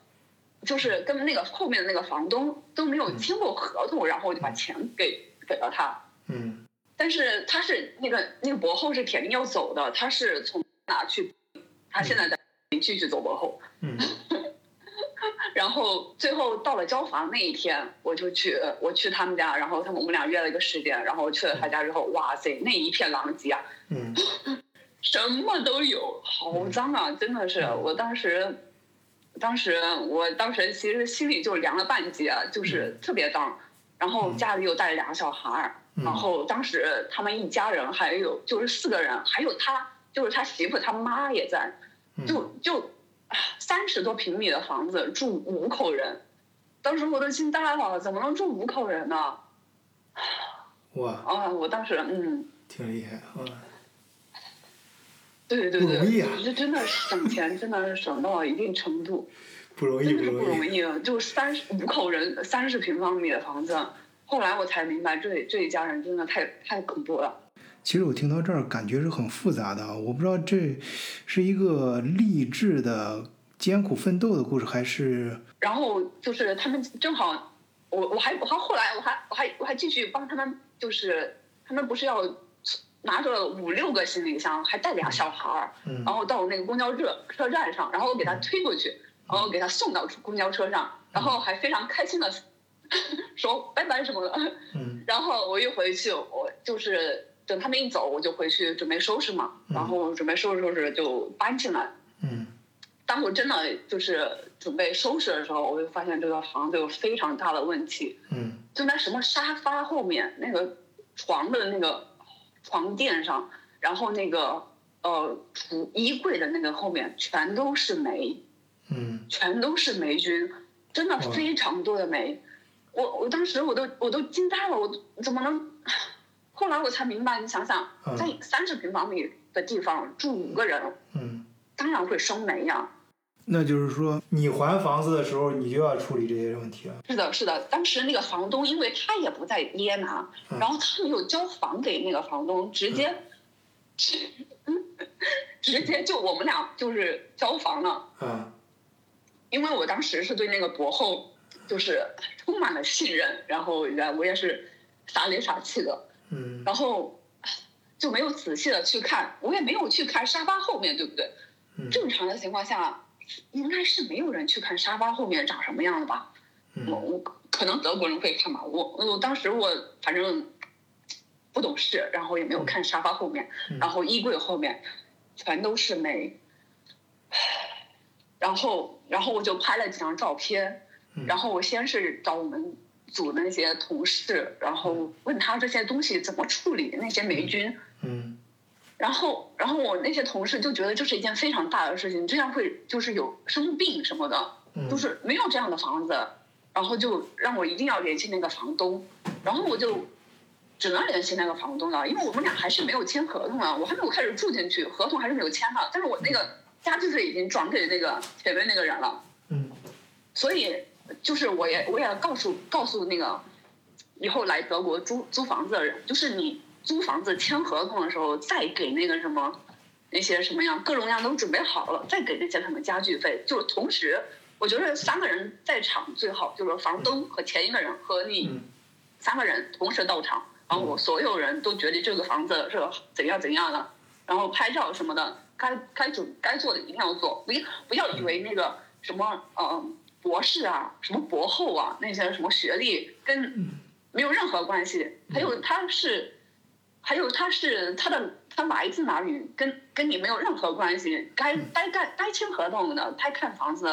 [SPEAKER 2] 就是跟那个后面的那个房东都没有签过合同，然后我就把钱给给了他。
[SPEAKER 3] 嗯
[SPEAKER 2] 但是他是那个那个博后是铁定要走的，他是从哪去？他现在在继续走博后。
[SPEAKER 3] 嗯
[SPEAKER 2] 然后最后到了交房那一天，我就去我去他们家，然后他们我们俩约了一个时间，然后去了他家之后，哇塞，那一片狼藉啊，
[SPEAKER 3] 嗯
[SPEAKER 2] 什么都有，好脏啊！真的是，我当时，当时我当时其实心里就凉了半截，就是特别脏。然后家里又带着两个小孩儿，
[SPEAKER 3] 嗯
[SPEAKER 2] 然后当时他们一家人还有就是四个人，还有他就是他媳妇他妈也在，
[SPEAKER 3] 嗯
[SPEAKER 2] 就就三十多平米的房子住五口人，当时我都惊呆了，怎么能住五口人呢？
[SPEAKER 3] 哇，
[SPEAKER 2] 啊，我当时嗯。
[SPEAKER 3] 挺厉害啊！
[SPEAKER 2] 对对对，
[SPEAKER 3] 不容易啊
[SPEAKER 2] 这真的省钱，真的是省到了一定程度，
[SPEAKER 3] 不容易
[SPEAKER 2] 真的是不
[SPEAKER 3] 不容易。
[SPEAKER 2] 容易啊！就三十五口人，三十平方米的房子，后来我才明白这这一家人真的太太恐怖了。
[SPEAKER 3] 其实我听到这儿感觉是很复杂的啊，我不知道这是一个励志的艰苦奋斗的故事，还是
[SPEAKER 2] 然后就是他们正好，我我还我还后来我还我还我还继续帮他们，就是他们不是要拿着五六个行李箱，还带俩小孩儿，
[SPEAKER 3] 嗯
[SPEAKER 2] 然后到那个公交车车站上，然后我给他推过去，然后给他送到公交车上，然后还非常开心的 说拜拜什么的。
[SPEAKER 3] 嗯
[SPEAKER 2] 然后我一回去，我就是等他们一走，我就回去准备收拾嘛，
[SPEAKER 3] 嗯
[SPEAKER 2] 然后准备收拾收拾就搬进来。
[SPEAKER 3] 嗯
[SPEAKER 2] 当我真的就是准备收拾的时候，我就发现这个房子有非常大的问题，
[SPEAKER 3] 嗯。
[SPEAKER 2] 就在什么沙发后面那个床的那个床垫上，然后那个呃储衣柜的那个后面全都是霉，
[SPEAKER 3] 嗯。
[SPEAKER 2] 全都是霉菌，真的非常多的霉。我我当时我都我都惊呆了，我怎么能？后来我才明白，你想想，
[SPEAKER 3] 嗯。
[SPEAKER 2] 在三十平方米的地方住五个人，
[SPEAKER 3] 嗯，
[SPEAKER 2] 当然会生霉呀、
[SPEAKER 3] 那就是说你还房子的时候，你就要处理这些问题了。
[SPEAKER 2] 是的，是的，当时那个房东，因为他也不在耶拿，
[SPEAKER 3] 嗯。
[SPEAKER 2] 然后他没有交房给那个房东，直接，直直接就我们俩就是交房了，
[SPEAKER 3] 嗯。
[SPEAKER 2] 因为我当时是对那个博后就是充满了信任，然后我也是傻里傻气的，
[SPEAKER 3] 嗯。
[SPEAKER 2] 然后就没有仔细的去看，我也没有去看沙发后面，对不对？
[SPEAKER 3] 嗯。
[SPEAKER 2] 正常的情况下，应该是没有人去看沙发后面长什么样的吧？我
[SPEAKER 3] 嗯。
[SPEAKER 2] 我可能德国人会看吧，我我当时我反正不懂事，然后也没有看沙发后面，
[SPEAKER 3] 嗯。
[SPEAKER 2] 然后衣柜后面全都是霉，然后然后我就拍了几张照片，
[SPEAKER 3] 嗯。
[SPEAKER 2] 然后我先是找我们组的那些同事，然后问他这些东西怎么处理那些霉菌，
[SPEAKER 3] 嗯
[SPEAKER 2] 然后然后我那些同事就觉得这是一件非常大的事情，这样会就是有生病什么的，
[SPEAKER 3] 嗯
[SPEAKER 2] 就是没有这样的房子，然后就让我一定要联系那个房东，然后我就只能联系那个房东了，因为我们俩还是没有签合同啊，我还没有开始住进去，合同还是没有签呢，但是我那个家具费已经转给那个前面那个人了，
[SPEAKER 3] 嗯。
[SPEAKER 2] 所以就是我也我也告诉告诉那个以后来德国租租房子的人，就是你租房子签合同的时候，再给那个什么那些什么样各种各样都准备好了，再给那些什么家具费，就是同时，我觉得三个人在场最好，就是房东和前一个人和你
[SPEAKER 3] 嗯。
[SPEAKER 2] 三个人同时到场，然后我所有人都觉得这个房子是怎样怎样的，然后拍照什么的，该该准该做的一定要做，不要不要以为那个什么呃博士啊，什么博后啊，那些什么学历跟没有任何关系，还有他是，还有他是他的他来自哪里，跟跟你没有任何关系，该该干该签合同的，该看房子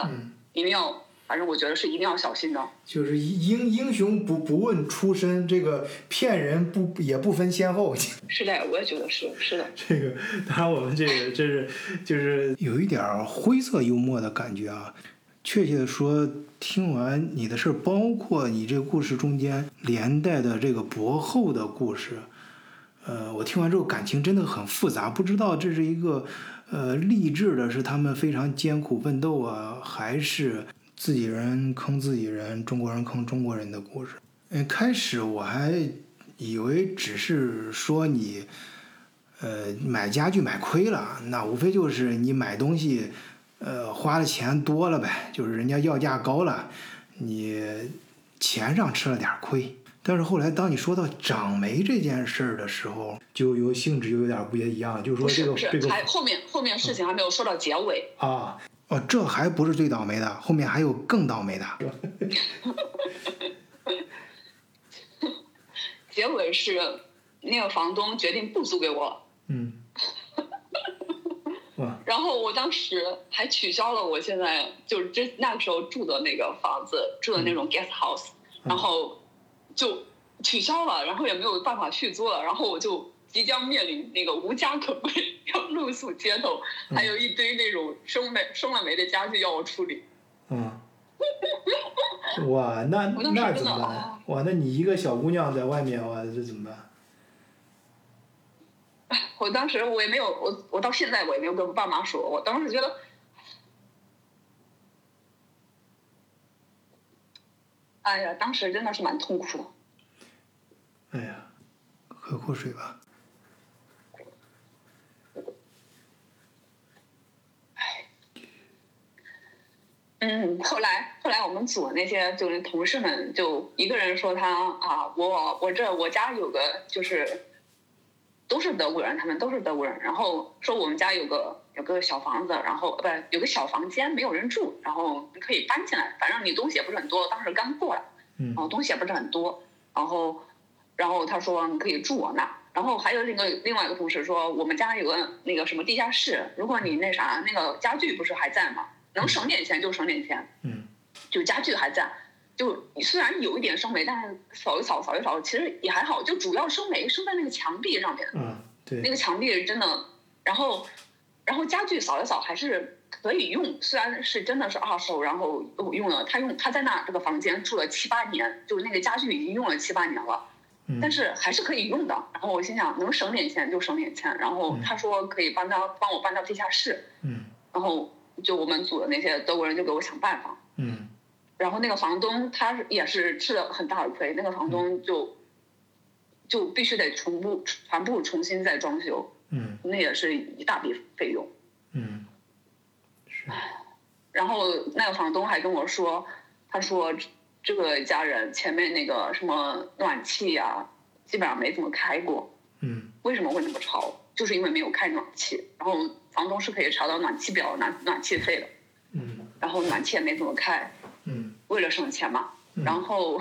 [SPEAKER 2] 一定要，反正我觉得是一定要小心的。
[SPEAKER 3] 就是英英雄不不问出身，这个骗人不也不分先后。
[SPEAKER 2] 是的，我也觉得是是的。
[SPEAKER 3] 这个当然我们这个这是就是有一点儿灰色幽默的感觉啊。确切的说，听完你的事儿，包括你这个故事中间连带的这个博后的故事，呃，我听完之后感情真的很复杂，不知道这是一个呃励志的，是他们非常艰苦奋斗啊，还是自己人坑自己人，中国人坑中国人的故事。嗯，开始我还以为只是说你。呃，买家具买亏了，那无非就是你买东西，呃，花的钱多了呗，就是人家要价高了，你钱上吃了点亏。但是后来当你说到长霉这件事儿的时候，就有性质就有点不一样，就是说这个这个
[SPEAKER 2] 还后面后面事情还没有说到结尾。
[SPEAKER 3] 啊，哦，这还不是最倒霉的，后面还有更倒霉的。
[SPEAKER 2] 结尾是那个房东决定不租给我了，
[SPEAKER 3] 嗯，哇，
[SPEAKER 2] 然后我当时还取消了我现在就是之那个时候住的那个房子，住的那种 guest house，、然后就取消了，然后也没有办法续租了，然后我就即将面临那个无家可归，要露宿街头，还有一堆那种生霉生了霉的家具要我处理。
[SPEAKER 3] 嗯，哇，那那怎么办
[SPEAKER 2] 啊？
[SPEAKER 3] 哇，那你一个小姑娘在外面，哇，这怎么办？
[SPEAKER 2] 我当时我也没有，我我到现在我也没有跟我爸妈说，我当时觉得，哎呀，当时真的是蛮痛苦的。
[SPEAKER 3] 哎呀，喝口水吧。
[SPEAKER 2] 嗯，后来后来我们组那些就是同事们，就一个人说他啊，我我这我家有个就是都是德国人，他们都是德国人，然后说我们家有个有个小房子，然后不有个小房间没有人住，然后你可以搬进来，反正你东西也不是很多，当时刚过来，
[SPEAKER 3] 嗯。
[SPEAKER 2] 然后东西也不是很多，然后然后他说你可以住我那，然后还有另个另外一个同事说我们家有个那个什么地下室，如果你那啥那个家具不是还在吗？能省点钱就省点钱，
[SPEAKER 3] 嗯。
[SPEAKER 2] 就家具还在，就虽然有一点生霉，但是扫一扫扫一扫，其实也还好，就主要生霉生在那个墙壁上面，
[SPEAKER 3] 嗯，
[SPEAKER 2] 那
[SPEAKER 3] 对，
[SPEAKER 2] 个墙壁真的，然后然后家具扫一扫还是可以用，虽然是真的是二手，然后用了他用他在那这个房间住了七八年，就是那个家具已经用了七八年了。
[SPEAKER 3] 嗯
[SPEAKER 2] 但是还是可以用的。然后我心想，能省点钱就省点钱。然后他说可以帮他帮我搬到地下室，
[SPEAKER 3] 嗯
[SPEAKER 2] 然后就我们组的那些德国人就给我想办法。
[SPEAKER 3] 嗯
[SPEAKER 2] 然后那个房东他也是吃了很大的亏，那个房东就就必须得重部全部重新再装修，
[SPEAKER 3] 嗯
[SPEAKER 2] 那也是一大笔费用。
[SPEAKER 3] 嗯，是，
[SPEAKER 2] 然后那个房东还跟我说，他说这个家人前面那个什么暖气呀、基本上没怎么开过。
[SPEAKER 3] 嗯
[SPEAKER 2] 为什么会那么潮？就是因为没有开暖气，然后房东是可以查到暖气表、暖暖气费的，
[SPEAKER 3] 嗯
[SPEAKER 2] 然后暖气也没怎么开，
[SPEAKER 3] 嗯
[SPEAKER 2] 为了省钱嘛。
[SPEAKER 3] 嗯
[SPEAKER 2] 然后，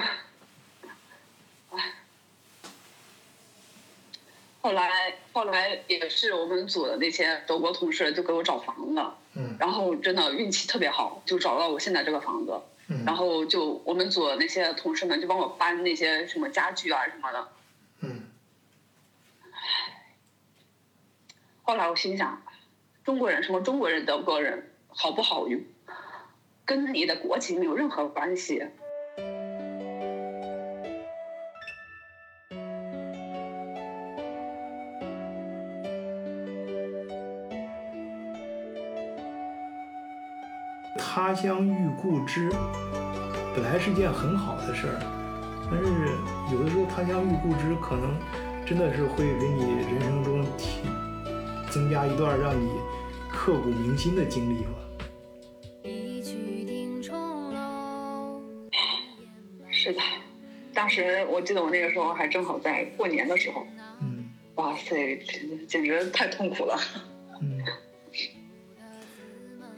[SPEAKER 2] 后来后来也是我们组的那些德国同事就给我找房子，
[SPEAKER 3] 嗯
[SPEAKER 2] 然后真的运气特别好，就找到我现在这个房子。
[SPEAKER 3] 嗯，
[SPEAKER 2] 然后就我们组的那些同事们就帮我搬那些什么家具啊什么的。
[SPEAKER 3] 嗯
[SPEAKER 2] 后来我心想，中国人什么中国人、德国人好不好用，跟你的国籍没有任何关系。
[SPEAKER 3] 他乡遇故知，本来是件很好的事儿，但是有的时候他乡遇故知，可能真的是会给你人生中提增加一段让你刻骨铭心的经历吧。
[SPEAKER 5] 一曲定重楼。
[SPEAKER 2] 是的，当时我记得我那个时候还正好在过年的时候，
[SPEAKER 3] 嗯
[SPEAKER 2] 哇塞，简简直太痛苦了。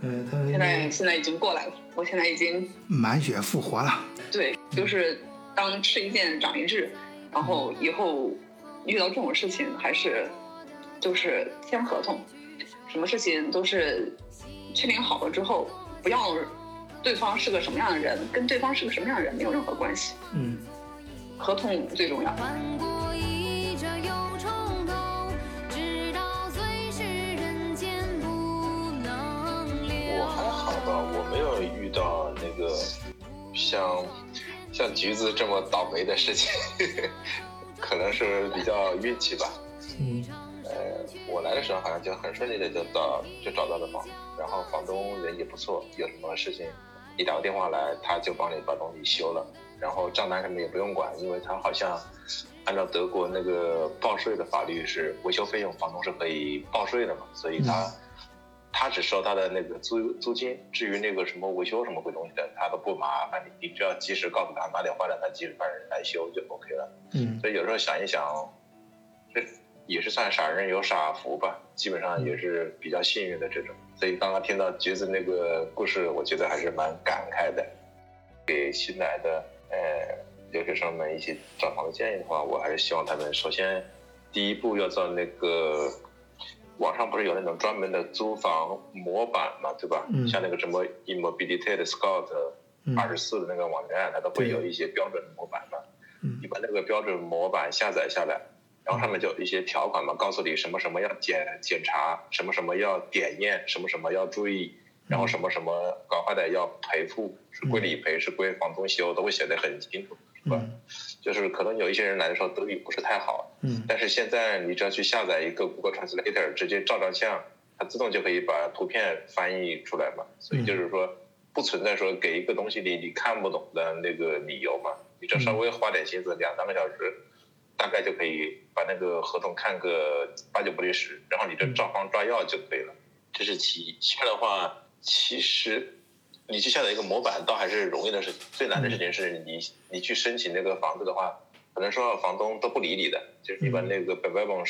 [SPEAKER 3] 嗯。呃，他
[SPEAKER 2] 现在现在已经过来了，我现在已经
[SPEAKER 3] 满血复活了。
[SPEAKER 2] 对，就是当吃一堑长一智，然后以后遇到这种事情还是就是签合同，什么事情都是确定好了之后，不要对方是个什么样的人，跟对方是个什么样的人没有任何关系，
[SPEAKER 3] 嗯
[SPEAKER 2] 合同最重要。
[SPEAKER 1] 我还好吧，我没有遇到那个像像橘子这么倒霉的事情，可能是比较运气吧。
[SPEAKER 3] 嗯
[SPEAKER 1] 呃，我来的时候好像就很顺利的就到就找到了房，然后房东人也不错，有什么事情你打个电话来，他就帮你把东西修了，然后账单什么也不用管，因为他好像按照德国那个报税的法律是维修费用房东是可以报税的嘛，所以他、他只收他的那个租租金，至于那个什么维修什么鬼东西的，他都不麻烦你，你只要及时告诉他哪里坏了，他及时派人来修就 OK 了。
[SPEAKER 3] 嗯
[SPEAKER 1] 所以有时候想一想，这也是算傻人有傻福吧，基本上也是比较幸运的这种。所以刚刚听到橘子那个故事，我觉得还是蛮感慨的。给新来的呃留学生们一些找房的建议的话，我还是希望他们首先第一步要做那个。网上不是有那种专门的租房模板嘛，对吧？
[SPEAKER 3] 嗯。
[SPEAKER 1] 像那个什么 Immobility 的 Scout
[SPEAKER 3] 嗯。
[SPEAKER 1] 二十四的那个网站，它都会有一些标准的模板嘛。
[SPEAKER 3] 嗯。
[SPEAKER 1] 你把那个标准模板下载下来，然后上面就有一些条款嘛，告诉你什么什么要检检查，什么什么要点验，什么什么要注意，然后什么什么搞坏的要赔付，是归理赔，是归房东修，都会写得很清楚，是吧？
[SPEAKER 3] 嗯
[SPEAKER 1] 就是可能有一些人来的时候德语不是太好，
[SPEAKER 3] 嗯
[SPEAKER 1] 但是现在你只要去下载一个 Google Translator，直接照张相，它自动就可以把图片翻译出来嘛。所以就是说，不存在说给一个东西你你看不懂的那个理由嘛。你只要稍微花点心思，两三个小时，大概就可以把那个合同看个八九不离十，然后你这照方抓药就可以了。这是其一。其二的话，其实你去下载一个模板，倒还是容易的事情。最难的事情是你你去申请那个房子的话，可能说房东都不理你的，就是你把那个 b e e b u n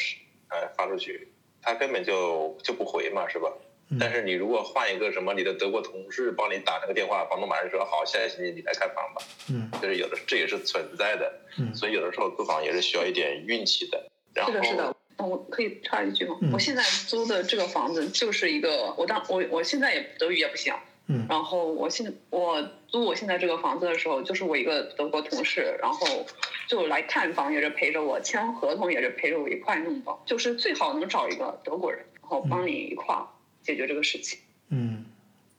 [SPEAKER 1] 呃发出去，他根本就就不回嘛，是吧？
[SPEAKER 3] 嗯
[SPEAKER 1] 但是你如果换一个什么你的德国同事帮你打那个电话，房东马上说好，下个星期你来看房吧。
[SPEAKER 3] 嗯
[SPEAKER 1] 就是有的这也是存在的，
[SPEAKER 3] 嗯
[SPEAKER 1] 所以有的时候租房也是需要一点运气的。然后
[SPEAKER 2] 是的，是的。哦我可以插一句吗？
[SPEAKER 3] 嗯
[SPEAKER 2] 我现在租的这个房子就是一个，我当我我现在也德语也不行，
[SPEAKER 3] 嗯
[SPEAKER 2] 然后我现我租我现在这个房子的时候，就是我一个德国同事，然后就来看房，也是陪着我签合同，也是陪着我一块弄的，就是最好能找一个德国人，然后帮你一块儿解决这个事情。
[SPEAKER 3] 嗯，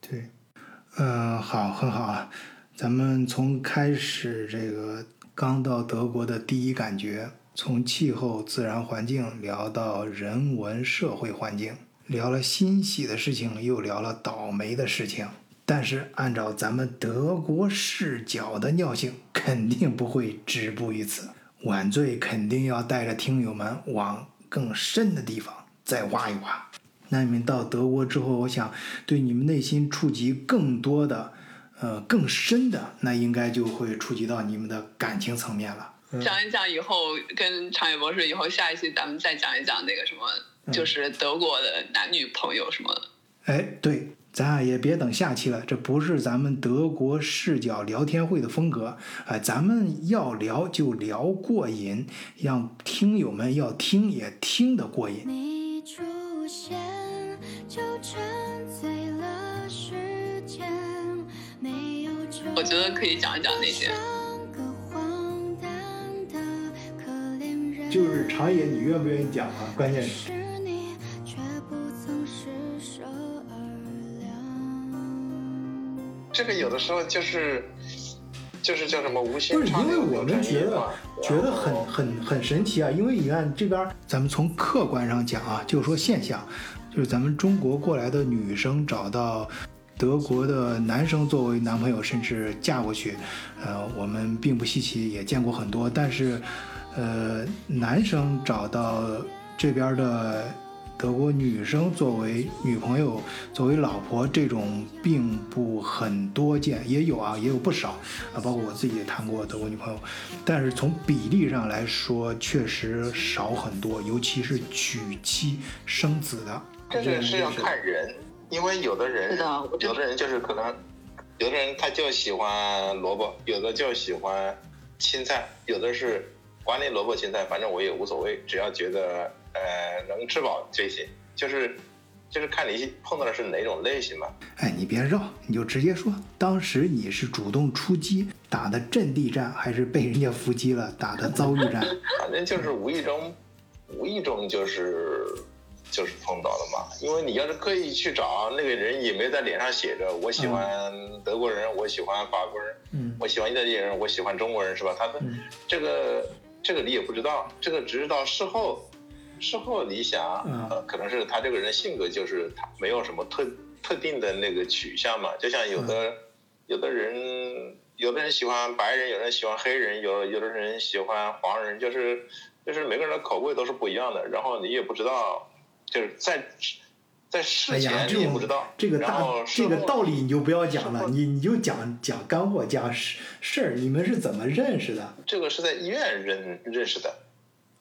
[SPEAKER 3] 对，呃，好，很好啊。咱们从开始这个刚到德国的第一感觉，从气候、自然环境聊到人文社会环境，聊了欣喜的事情，又聊了倒霉的事情。但是按照咱们德国视角的尿性，肯定不会止步于此。晚醉肯定要带着听友们往更深的地方再挖一挖。那你们到德国之后，我想对你们内心触及更多的，呃，更深的，那应该就会触及到你们的感情层面了。
[SPEAKER 2] 讲一讲以后跟长野博士以后下一期咱们再讲一讲那个什么，就是德国的男女朋友什么的。
[SPEAKER 3] 哎，对，咱俩也别等下期了，这不是咱们德国视角聊天会的风格，哎，咱们要聊就聊过瘾，让听友们要听也听得过瘾。
[SPEAKER 5] 你出现，就沉醉了时间，没有
[SPEAKER 2] 我觉得可以讲一讲那些。
[SPEAKER 5] 像个荒诞的可怜人。
[SPEAKER 3] 就是长野，你愿不愿意讲啊？关键是。
[SPEAKER 1] 个有的时候就是就是叫什么无
[SPEAKER 3] 不是，因为我们觉得，觉得很很很神奇啊，因为你看这边，咱们从客观上讲啊，就是说现象，就是咱们中国过来的女生找到德国的男生作为男朋友，甚至嫁过去，呃，我们并不稀奇，也见过很多。但是，呃，男生找到这边的德国女生作为女朋友、作为老婆，这种并不很多见，也有啊，也有不少啊，包括我自己也谈过德国女朋友，但是从比例上来说，确实少很多，尤其是娶妻生子的。
[SPEAKER 1] 这个是要看人，因为有的人有的人就是可能，有的人他就喜欢萝卜，有的就喜欢青菜，有的是管理萝卜青菜，反正我也无所谓，只要觉得呃能吃饱就行，就是就是看你碰到的是哪种类型嘛。
[SPEAKER 3] 哎，你别绕，你就直接说，当时你是主动出击打的阵地战，还是被人家伏击了打的遭遇战？
[SPEAKER 1] 反正就是无意中，无意中就是就是碰到了嘛。因为你要是刻意去找那个人，也没在脸上写着我喜欢德国人，我喜欢法国人，
[SPEAKER 3] 嗯
[SPEAKER 1] 我喜欢意大利人，我喜欢中国人，是吧？他的
[SPEAKER 3] 嗯
[SPEAKER 1] 这个这个你也不知道，这个只是到事后，事后你想，
[SPEAKER 3] 嗯。
[SPEAKER 1] 呃，可能是他这个人性格就是他没有什么特特定的那个取向嘛，就像有的、有的人，有的人喜欢白人，有人喜欢黑人，有有的人喜欢黄人，就是就是每个人的口味都是不一样的，然后你也不知道，就是在在
[SPEAKER 3] 哎
[SPEAKER 1] 事，前你也不知道，然
[SPEAKER 3] 这个大
[SPEAKER 1] 后事后
[SPEAKER 3] 这个道理你就不要讲了，你你就讲讲干货，讲事事儿，你们是怎么认识的？
[SPEAKER 1] 这个是在医院认认识的。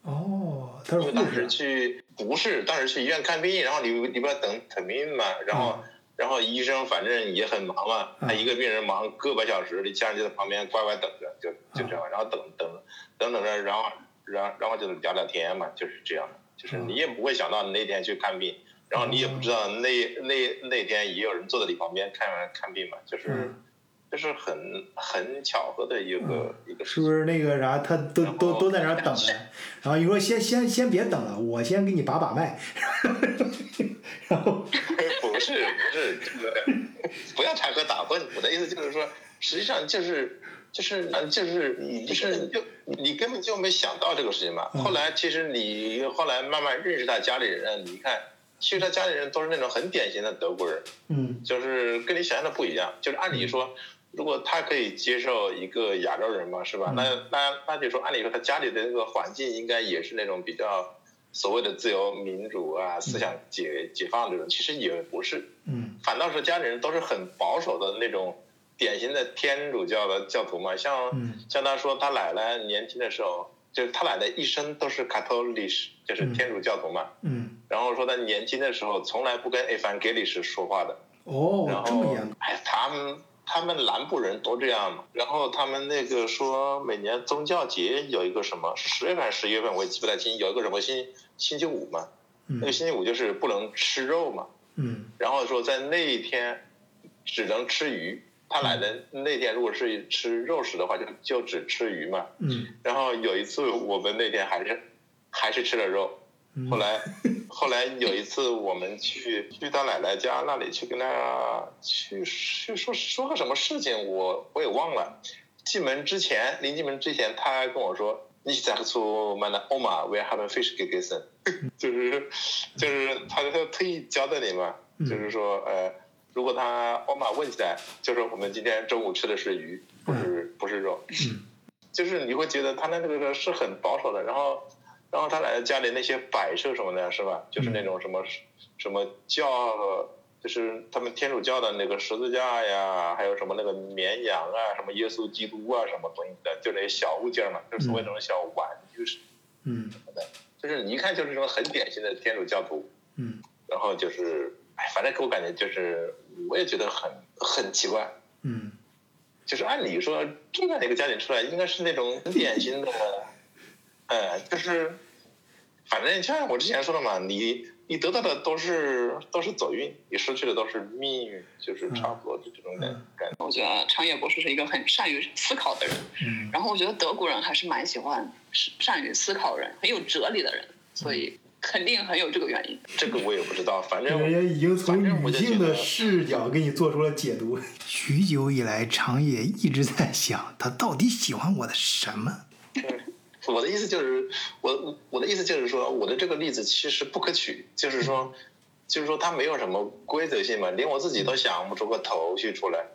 [SPEAKER 3] 哦，
[SPEAKER 1] 因为当时，去不是当时去医院看病，然后你你不要等等病嘛，然后、然后医生反正也很忙嘛，
[SPEAKER 3] 嗯。
[SPEAKER 1] 他一个病人忙个把小时，你家人就在旁边乖乖等着，就就这样，然后等等等等着，然后然后然后就聊聊天嘛，就是这样，就是
[SPEAKER 3] 嗯。
[SPEAKER 1] 你也不会想到那天去看病，然后你也不知道那那那天也有人坐在你旁边看看病嘛，就是。
[SPEAKER 3] 嗯
[SPEAKER 1] 就是很很巧合的一个、一个
[SPEAKER 3] 是不是那个啥，他都都都在那儿等着，然后你说先先先别等了，我先给你把把脉，然后
[SPEAKER 1] 不是不是这个，不要插科打诨。我的意思就是说，实际上就是就是呃就是你就是就你根本就没想到这个事情嘛。
[SPEAKER 3] 嗯
[SPEAKER 1] 后来其实你后来慢慢认识他家里人，你看，其实他家里人都是那种很典型的德国人，
[SPEAKER 3] 嗯
[SPEAKER 1] 就是跟你想象的不一样。就是按理说，如果他可以接受一个亚洲人嘛，是吧？
[SPEAKER 3] 嗯。
[SPEAKER 1] 那那那就说，按理说他家里的那个环境应该也是那种比较所谓的自由民主啊、思想解解放这种，其实也不是。
[SPEAKER 3] 嗯。
[SPEAKER 1] 反倒是家里人都是很保守的那种典型的天主教的教徒嘛，像、
[SPEAKER 3] 嗯。
[SPEAKER 1] 像他说他奶奶年轻的时候，就是他奶奶一生都是 Catholic，就是
[SPEAKER 3] 嗯。
[SPEAKER 1] 天主教徒嘛，
[SPEAKER 3] 嗯，
[SPEAKER 1] 然后说他年轻的时候从来不跟 Evangelisch 说话的，
[SPEAKER 3] 哦，这么
[SPEAKER 1] 后
[SPEAKER 3] 严，
[SPEAKER 1] 哎，他们他们南部人都这样嘛，然后他们那个说每年宗教节有一个什么是十月份还是十一月份，我也记不太清，有一个什么星星期五嘛，那个
[SPEAKER 3] 嗯
[SPEAKER 1] 星期五就是不能吃肉嘛。
[SPEAKER 3] 嗯
[SPEAKER 1] 然后说在那一天只能吃鱼。他奶奶那天如果是吃肉食的话，就就只吃鱼嘛。
[SPEAKER 3] 嗯
[SPEAKER 1] 然后有一次我们那天还是还是吃了肉。
[SPEAKER 3] 嗯，
[SPEAKER 1] 后来后来有一次我们去去他奶奶家那里去跟他去去说说个什么事情，我我也忘了。进门之前，临进门之前，他还跟我说：“你在出 meine Oma, wir haben Fisch gegessen。”就是就是他他特意交代你嘛，
[SPEAKER 3] 嗯
[SPEAKER 1] 就是说呃，如果他欧玛问起来，就是我们今天中午吃的是鱼，不是不是肉。
[SPEAKER 3] 嗯
[SPEAKER 1] 就是你会觉得他那个是很保守的，然后，然后他来家里那些摆设什么的，是吧？就是那种什么、什么教，就是他们天主教的那个十字架呀，还有什么那个绵羊啊，什么耶稣基督啊，什么东西的，就那些小物件嘛，就是所谓那种小玩具什
[SPEAKER 3] 嗯。
[SPEAKER 1] 么的，就是你一看就是那种很典型的天主教徒，
[SPEAKER 3] 嗯。
[SPEAKER 1] 然后就是，哎，反正给我感觉就是，我也觉得很很奇怪。
[SPEAKER 3] 嗯。
[SPEAKER 1] 就是按理说这样一个家庭出来，应该是那种很典型的，呃，就是，反正就像我之前说的嘛，你你得到的都是都是走运，你失去的都是命运，就是差不多的这种感
[SPEAKER 3] 嗯
[SPEAKER 1] 感觉。
[SPEAKER 2] 我觉得长野博士是一个很善于思考的人，
[SPEAKER 3] 嗯
[SPEAKER 2] 然后我觉得德国人还是蛮喜欢善于思考的人，很有哲理的人，所以肯定很有这个原因。
[SPEAKER 1] 这个我也不知道，反正
[SPEAKER 3] 人家已经从
[SPEAKER 1] 反正我
[SPEAKER 3] 女性的视角给你做出了解读。许久以来，长野一直在想，他到底喜欢我的什么？
[SPEAKER 1] 我的意思就是，我我的意思就是说，我的这个例子其实不可取，就是说，就是说它没有什么规则性嘛，连我自己都想不出个头绪出来。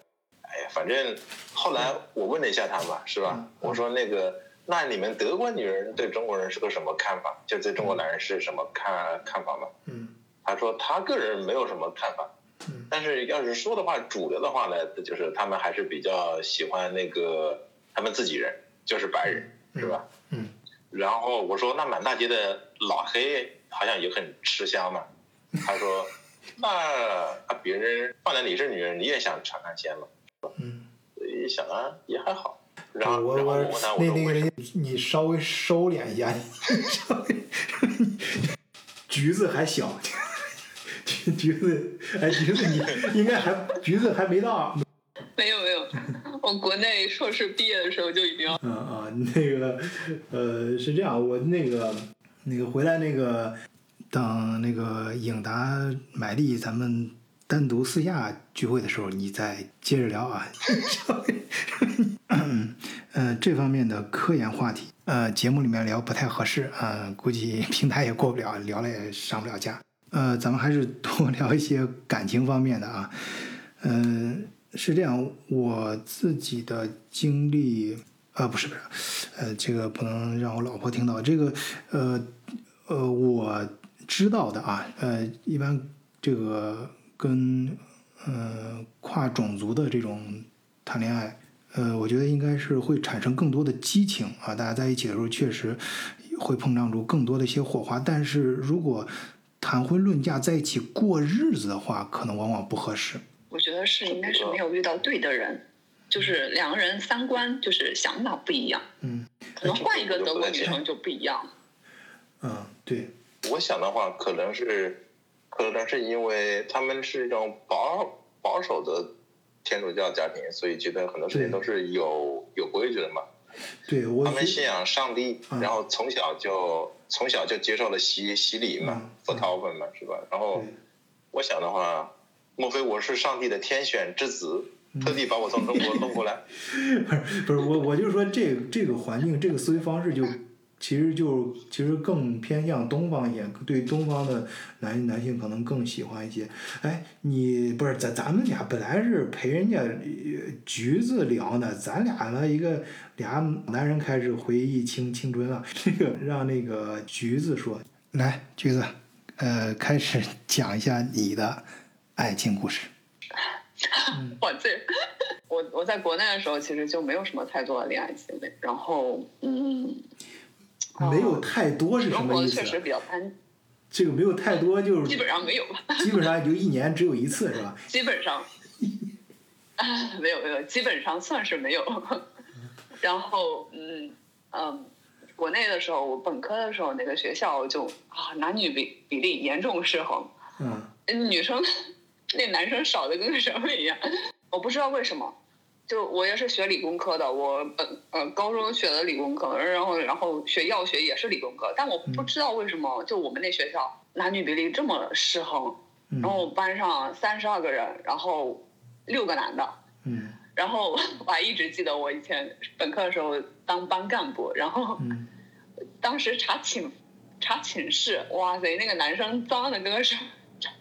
[SPEAKER 1] 哎呀，反正后来我问了一下他嘛，是吧？我说那个，那你们德国女人对中国人是个什么看法？就对中国男人是什么看看法嘛？
[SPEAKER 3] 嗯
[SPEAKER 1] 他说他个人没有什么看法，
[SPEAKER 3] 嗯
[SPEAKER 1] 但是要是说的话，主流的话呢，就是他们还是比较喜欢那个他们自己人，就是白人，是吧？
[SPEAKER 3] 嗯
[SPEAKER 1] 然后我说那满大街的老黑好像也很吃香嘛。他说那啊别人放在你是女人，你也想尝尝鲜嘛？
[SPEAKER 3] 嗯，
[SPEAKER 1] 所以想啊也还好。然后
[SPEAKER 3] 我我
[SPEAKER 1] 然后我问他我
[SPEAKER 3] 那那个？人，你稍微收敛一下，你稍微 橘子还小，橘橘子哎橘子你应该还橘子还没到，
[SPEAKER 2] 没有没有，我国内硕士毕业的时候就已经
[SPEAKER 3] 嗯那个呃是这样，我那个那个回来那个等那个影达买力咱们单独私下聚会的时候，你再接着聊啊。嗯，这方面的科研话题，呃，节目里面聊不太合适啊、呃估计平台也过不了，聊了也上不了架。呃，咱们还是多聊一些感情方面的啊。嗯、是这样，我自己的经历，呃，不是不是，呃，这个不能让我老婆听到。这个，呃，呃，我知道的啊，呃，一般这个跟呃跨种族的这种谈恋爱，呃，我觉得应该是会产生更多的激情啊，大家在一起的时候确实会碰撞出更多的一些火花。但是如果谈婚论嫁在一起过日子的话，可能往往不合适。
[SPEAKER 2] 我觉得是应该是没有遇到对的人，就是两个人三观就是想法不一样，
[SPEAKER 3] 嗯
[SPEAKER 2] 可能换一个德国女生就不一样。
[SPEAKER 3] 嗯，对，
[SPEAKER 1] 我想的话，可能是，可能是因为他们是一种保保守的天主教家庭，所以觉得很多事情都是有有规矩的嘛。
[SPEAKER 3] 对我
[SPEAKER 1] 他们信仰上帝，
[SPEAKER 3] 嗯
[SPEAKER 1] 然后从小就从小就接受了洗洗礼嘛
[SPEAKER 3] 嗯，
[SPEAKER 1] 佛陶粉嘛，是吧？然后我想的话，莫非我是上帝的天选之子，
[SPEAKER 3] 嗯
[SPEAKER 1] 特地把我从中国弄过来？
[SPEAKER 3] 不是我，我就说这这个环境，这个思维方式就其实就其实更偏向东方一些，对东方的男男性可能更喜欢一些。哎，你不是咱咱们俩本来是陪人家橘子聊呢，咱俩呢一个俩男人开始回忆青青春了。这个让那个橘子说，来，橘子，呃，开始讲一下你的爱情故事。
[SPEAKER 2] 我这，我我在国内的时候其实就没有什么太多的恋爱经历，然后嗯，哦
[SPEAKER 3] 没有太多是什么意思
[SPEAKER 2] 确？实比较单，
[SPEAKER 3] 这个没有太多 就是
[SPEAKER 2] 基本上没有吧，
[SPEAKER 3] 基本上也就一年只有一次是吧？
[SPEAKER 2] 基本上，啊，没有没有，基本上算是没有。然后嗯嗯，国内的时候，我本科的时候那个学校就啊男女比比例严重失衡，
[SPEAKER 3] 嗯
[SPEAKER 2] 女生那男生少的跟什么一样，我不知道为什么。就我也是学理工科的，我本呃高中学的理工科，然后然后学药学也是理工科，但我不知道为什么就我们那学校男女比例这么失衡，
[SPEAKER 3] 嗯。
[SPEAKER 2] 然后班上三十二个人，然后六个男的，
[SPEAKER 3] 嗯。
[SPEAKER 2] 然后我还一直记得我以前本科的时候当班干部，然后
[SPEAKER 3] 嗯。
[SPEAKER 2] 当时查寝查寝室，哇塞，那个男生脏的跟个什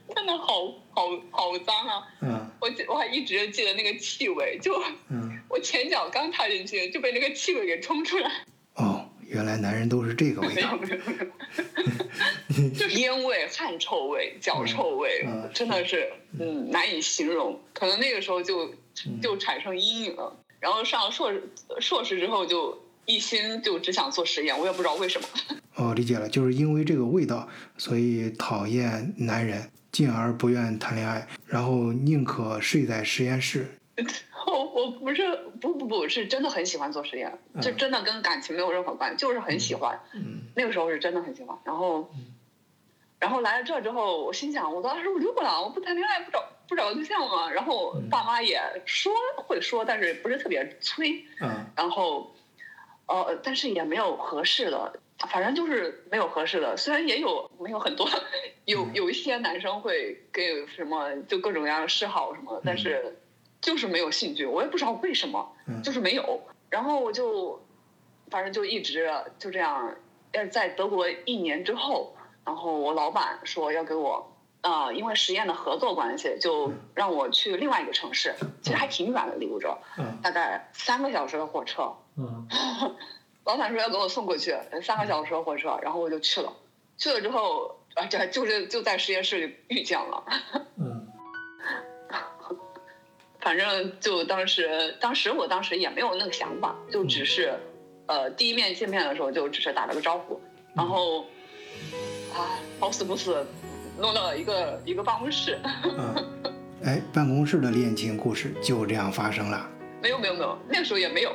[SPEAKER 2] 么，真的好好好脏啊！
[SPEAKER 3] 嗯
[SPEAKER 2] 我我还一直记得那个气味，就
[SPEAKER 3] 嗯，
[SPEAKER 2] 我前脚刚踏进去就被那个气味给冲出来，
[SPEAKER 3] 哦，原来男人都是这个味
[SPEAKER 2] 没有
[SPEAKER 3] 道。
[SPEAKER 2] 没有没有，就是烟味、汗臭味、脚臭味，
[SPEAKER 3] 嗯嗯
[SPEAKER 2] 真的是嗯难以形容。可能那个时候就
[SPEAKER 3] 嗯
[SPEAKER 2] 就产生阴影了，然后上硕士硕士之后就一心就只想做实验，我也不知道为什么。
[SPEAKER 3] 哦，理解了，就是因为这个味道，所以讨厌男人，进而不愿谈恋爱，然后宁可睡在实验室。
[SPEAKER 2] 我我不是不不不是真的很喜欢做实验，
[SPEAKER 3] 嗯
[SPEAKER 2] 就真的跟感情没有任何关系，就是很喜欢。
[SPEAKER 3] 嗯
[SPEAKER 2] 那个时候是真的很喜欢，然后，然后来了这之后，我心想，我当时我六了，我不谈恋爱不找不找个对象吗。然后
[SPEAKER 3] 嗯
[SPEAKER 2] 爸妈也说会说，但是不是特别催。
[SPEAKER 3] 嗯
[SPEAKER 2] 然后，呃，但是也没有合适的。反正就是没有合适的。虽然也有没有很多，有有一些男生会给什么就各种各样的示好什么的，但是就是没有兴趣。我也不知道为什么，
[SPEAKER 3] 嗯
[SPEAKER 2] 就是没有。然后我就反正就一直就这样。呃，在德国一年之后，然后我老板说要给我。呃，因为实验的合作关系，就让我去另外一个城市，其实还挺远的，离我这大概三个小时的火车。
[SPEAKER 3] 嗯
[SPEAKER 2] 老板说要给我送过去，三个小时的火车，然后我就去了。去了之后，啊，这就是就在实验室里遇见了。
[SPEAKER 3] 嗯
[SPEAKER 2] 反正就当时，当时我当时也没有那个想法，就只是，呃，第一面见面的时候就只是打了个招呼，然后，啊，好死不死，弄到了一个一个办公室。
[SPEAKER 3] 嗯，哎，办公室的恋情故事就这样发生了。
[SPEAKER 2] 没有没有没有，那个时候也没有，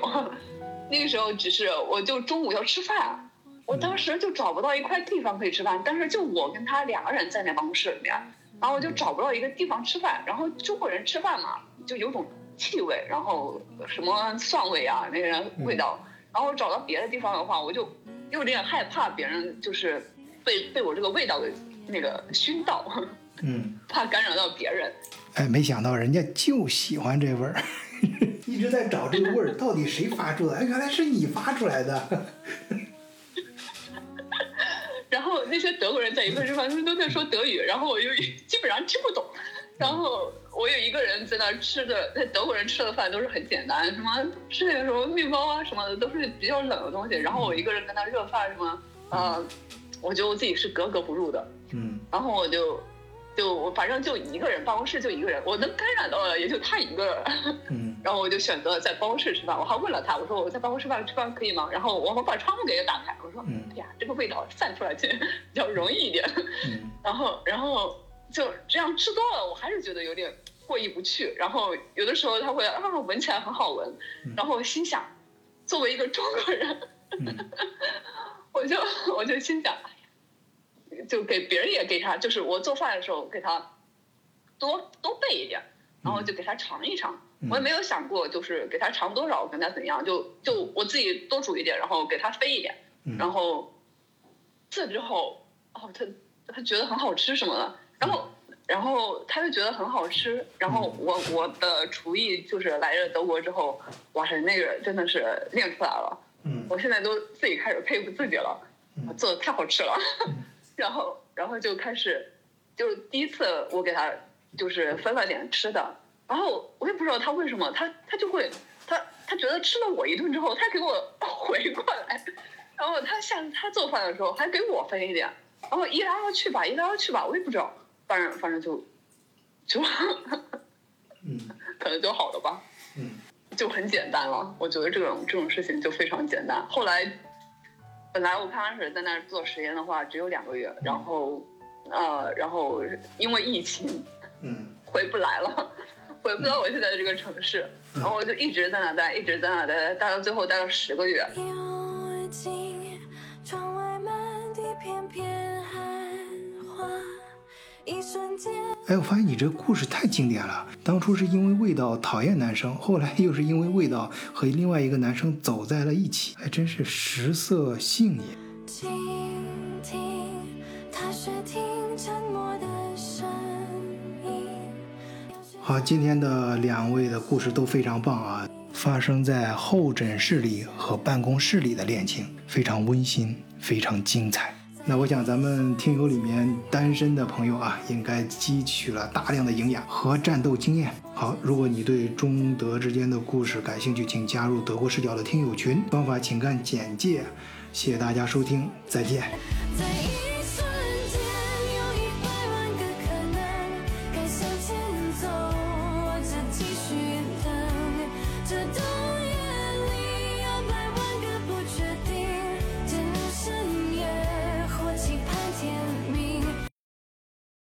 [SPEAKER 2] 那个时候只是我就中午要吃饭，我当时就找不到一块地方可以吃饭，但是就我跟他两个人在那办公室里面，然后我就找不到一个地方吃饭，然后中国人吃饭嘛，就有种气味，然后什么蒜味啊那个味道，然后我找到别的地方的话，我就有点害怕别人就是被被我这个味道给那个熏到，
[SPEAKER 3] 嗯，
[SPEAKER 2] 怕感染到别人。
[SPEAKER 3] 哎，没想到人家就喜欢这味儿，一直在找这个味儿，到底谁发出来？哎，原来是你发出来的。
[SPEAKER 2] 然后那些德国人在一块吃饭，他们都在说德语，然后我就 基本上听不懂。然后我有一个人在那儿吃的，那德国人吃的饭都是很简单，什么吃点什么面包啊什么的，都是比较冷的东西。然后我一个人在那热饭什么，呃，我觉得我自己是格格不入的。
[SPEAKER 3] 嗯
[SPEAKER 2] 然后我就就我反正就一个人，办公室就一个人，我能感染到的也就他一个。
[SPEAKER 3] 嗯
[SPEAKER 2] 然后我就选择在办公室吃饭，我还问了他，我说我在办公室饭吃饭可以吗？然后我我把窗户给他打开，我说，
[SPEAKER 3] 嗯
[SPEAKER 2] 哎呀，这个味道散出来去 比较容易一点。
[SPEAKER 3] 嗯
[SPEAKER 2] 然后然后就这样吃多了，我还是觉得有点过意不去。然后有的时候他会啊闻起来很好闻，然后我心想，作为一个中国人，
[SPEAKER 3] 嗯
[SPEAKER 2] 我就我就心想，就给别人也给他，就是我做饭的时候给他多多备一点，然后就给他尝一尝。我也没有想过就是给他尝多少，跟他怎样，就就我自己多煮一点，然后给他分一点，
[SPEAKER 3] 嗯
[SPEAKER 2] 然后这之后哦，他他觉得很好吃什么的，然后然后他就觉得很好吃，然后我我的厨艺就是来了德国之后，哇塞，那个真的是练出来了。
[SPEAKER 3] 嗯
[SPEAKER 2] 我现在都自己开始佩服自己了，
[SPEAKER 3] 嗯
[SPEAKER 2] 做的太好吃了。然后，然后就开始，就第一次我给他就是分了点吃的，然后我也不知道他为什么，他他就会，他他觉得吃了我一顿之后，他给我 回过来，然后他下次他做饭的时候还给我分一点，然后一来二去吧，一来二去吧，我也不知道，反正反正就就
[SPEAKER 3] 嗯
[SPEAKER 2] 可能就好了吧。
[SPEAKER 3] 嗯
[SPEAKER 2] 就很简单了。我觉得这种这种事情就非常简单。后来，本来我刚开始在那儿做实验的话，只有两个月，然后，呃，然后因为疫情
[SPEAKER 3] 嗯。
[SPEAKER 2] 回不来了，回不到我现在的这个城市，然后我就一直在那待，一直在那待，待到最后待了十个月。
[SPEAKER 3] 哎，我发现你这故事太经典了。当初是因为味道讨厌男生，后来又是因为味道和另外一个男生走在了一起，还真是食色性也。好，今天的两位的故事都非常棒啊，发生在候诊室里和办公室里的恋情，非常温馨，非常精彩。那我想咱们听友里面单身的朋友啊，应该汲取了大量的营养和战斗经验。好，如果你对中德之间的故事感兴趣，请加入德国视角的听友群，方法请看简介。谢谢大家收听，再见。
[SPEAKER 5] 再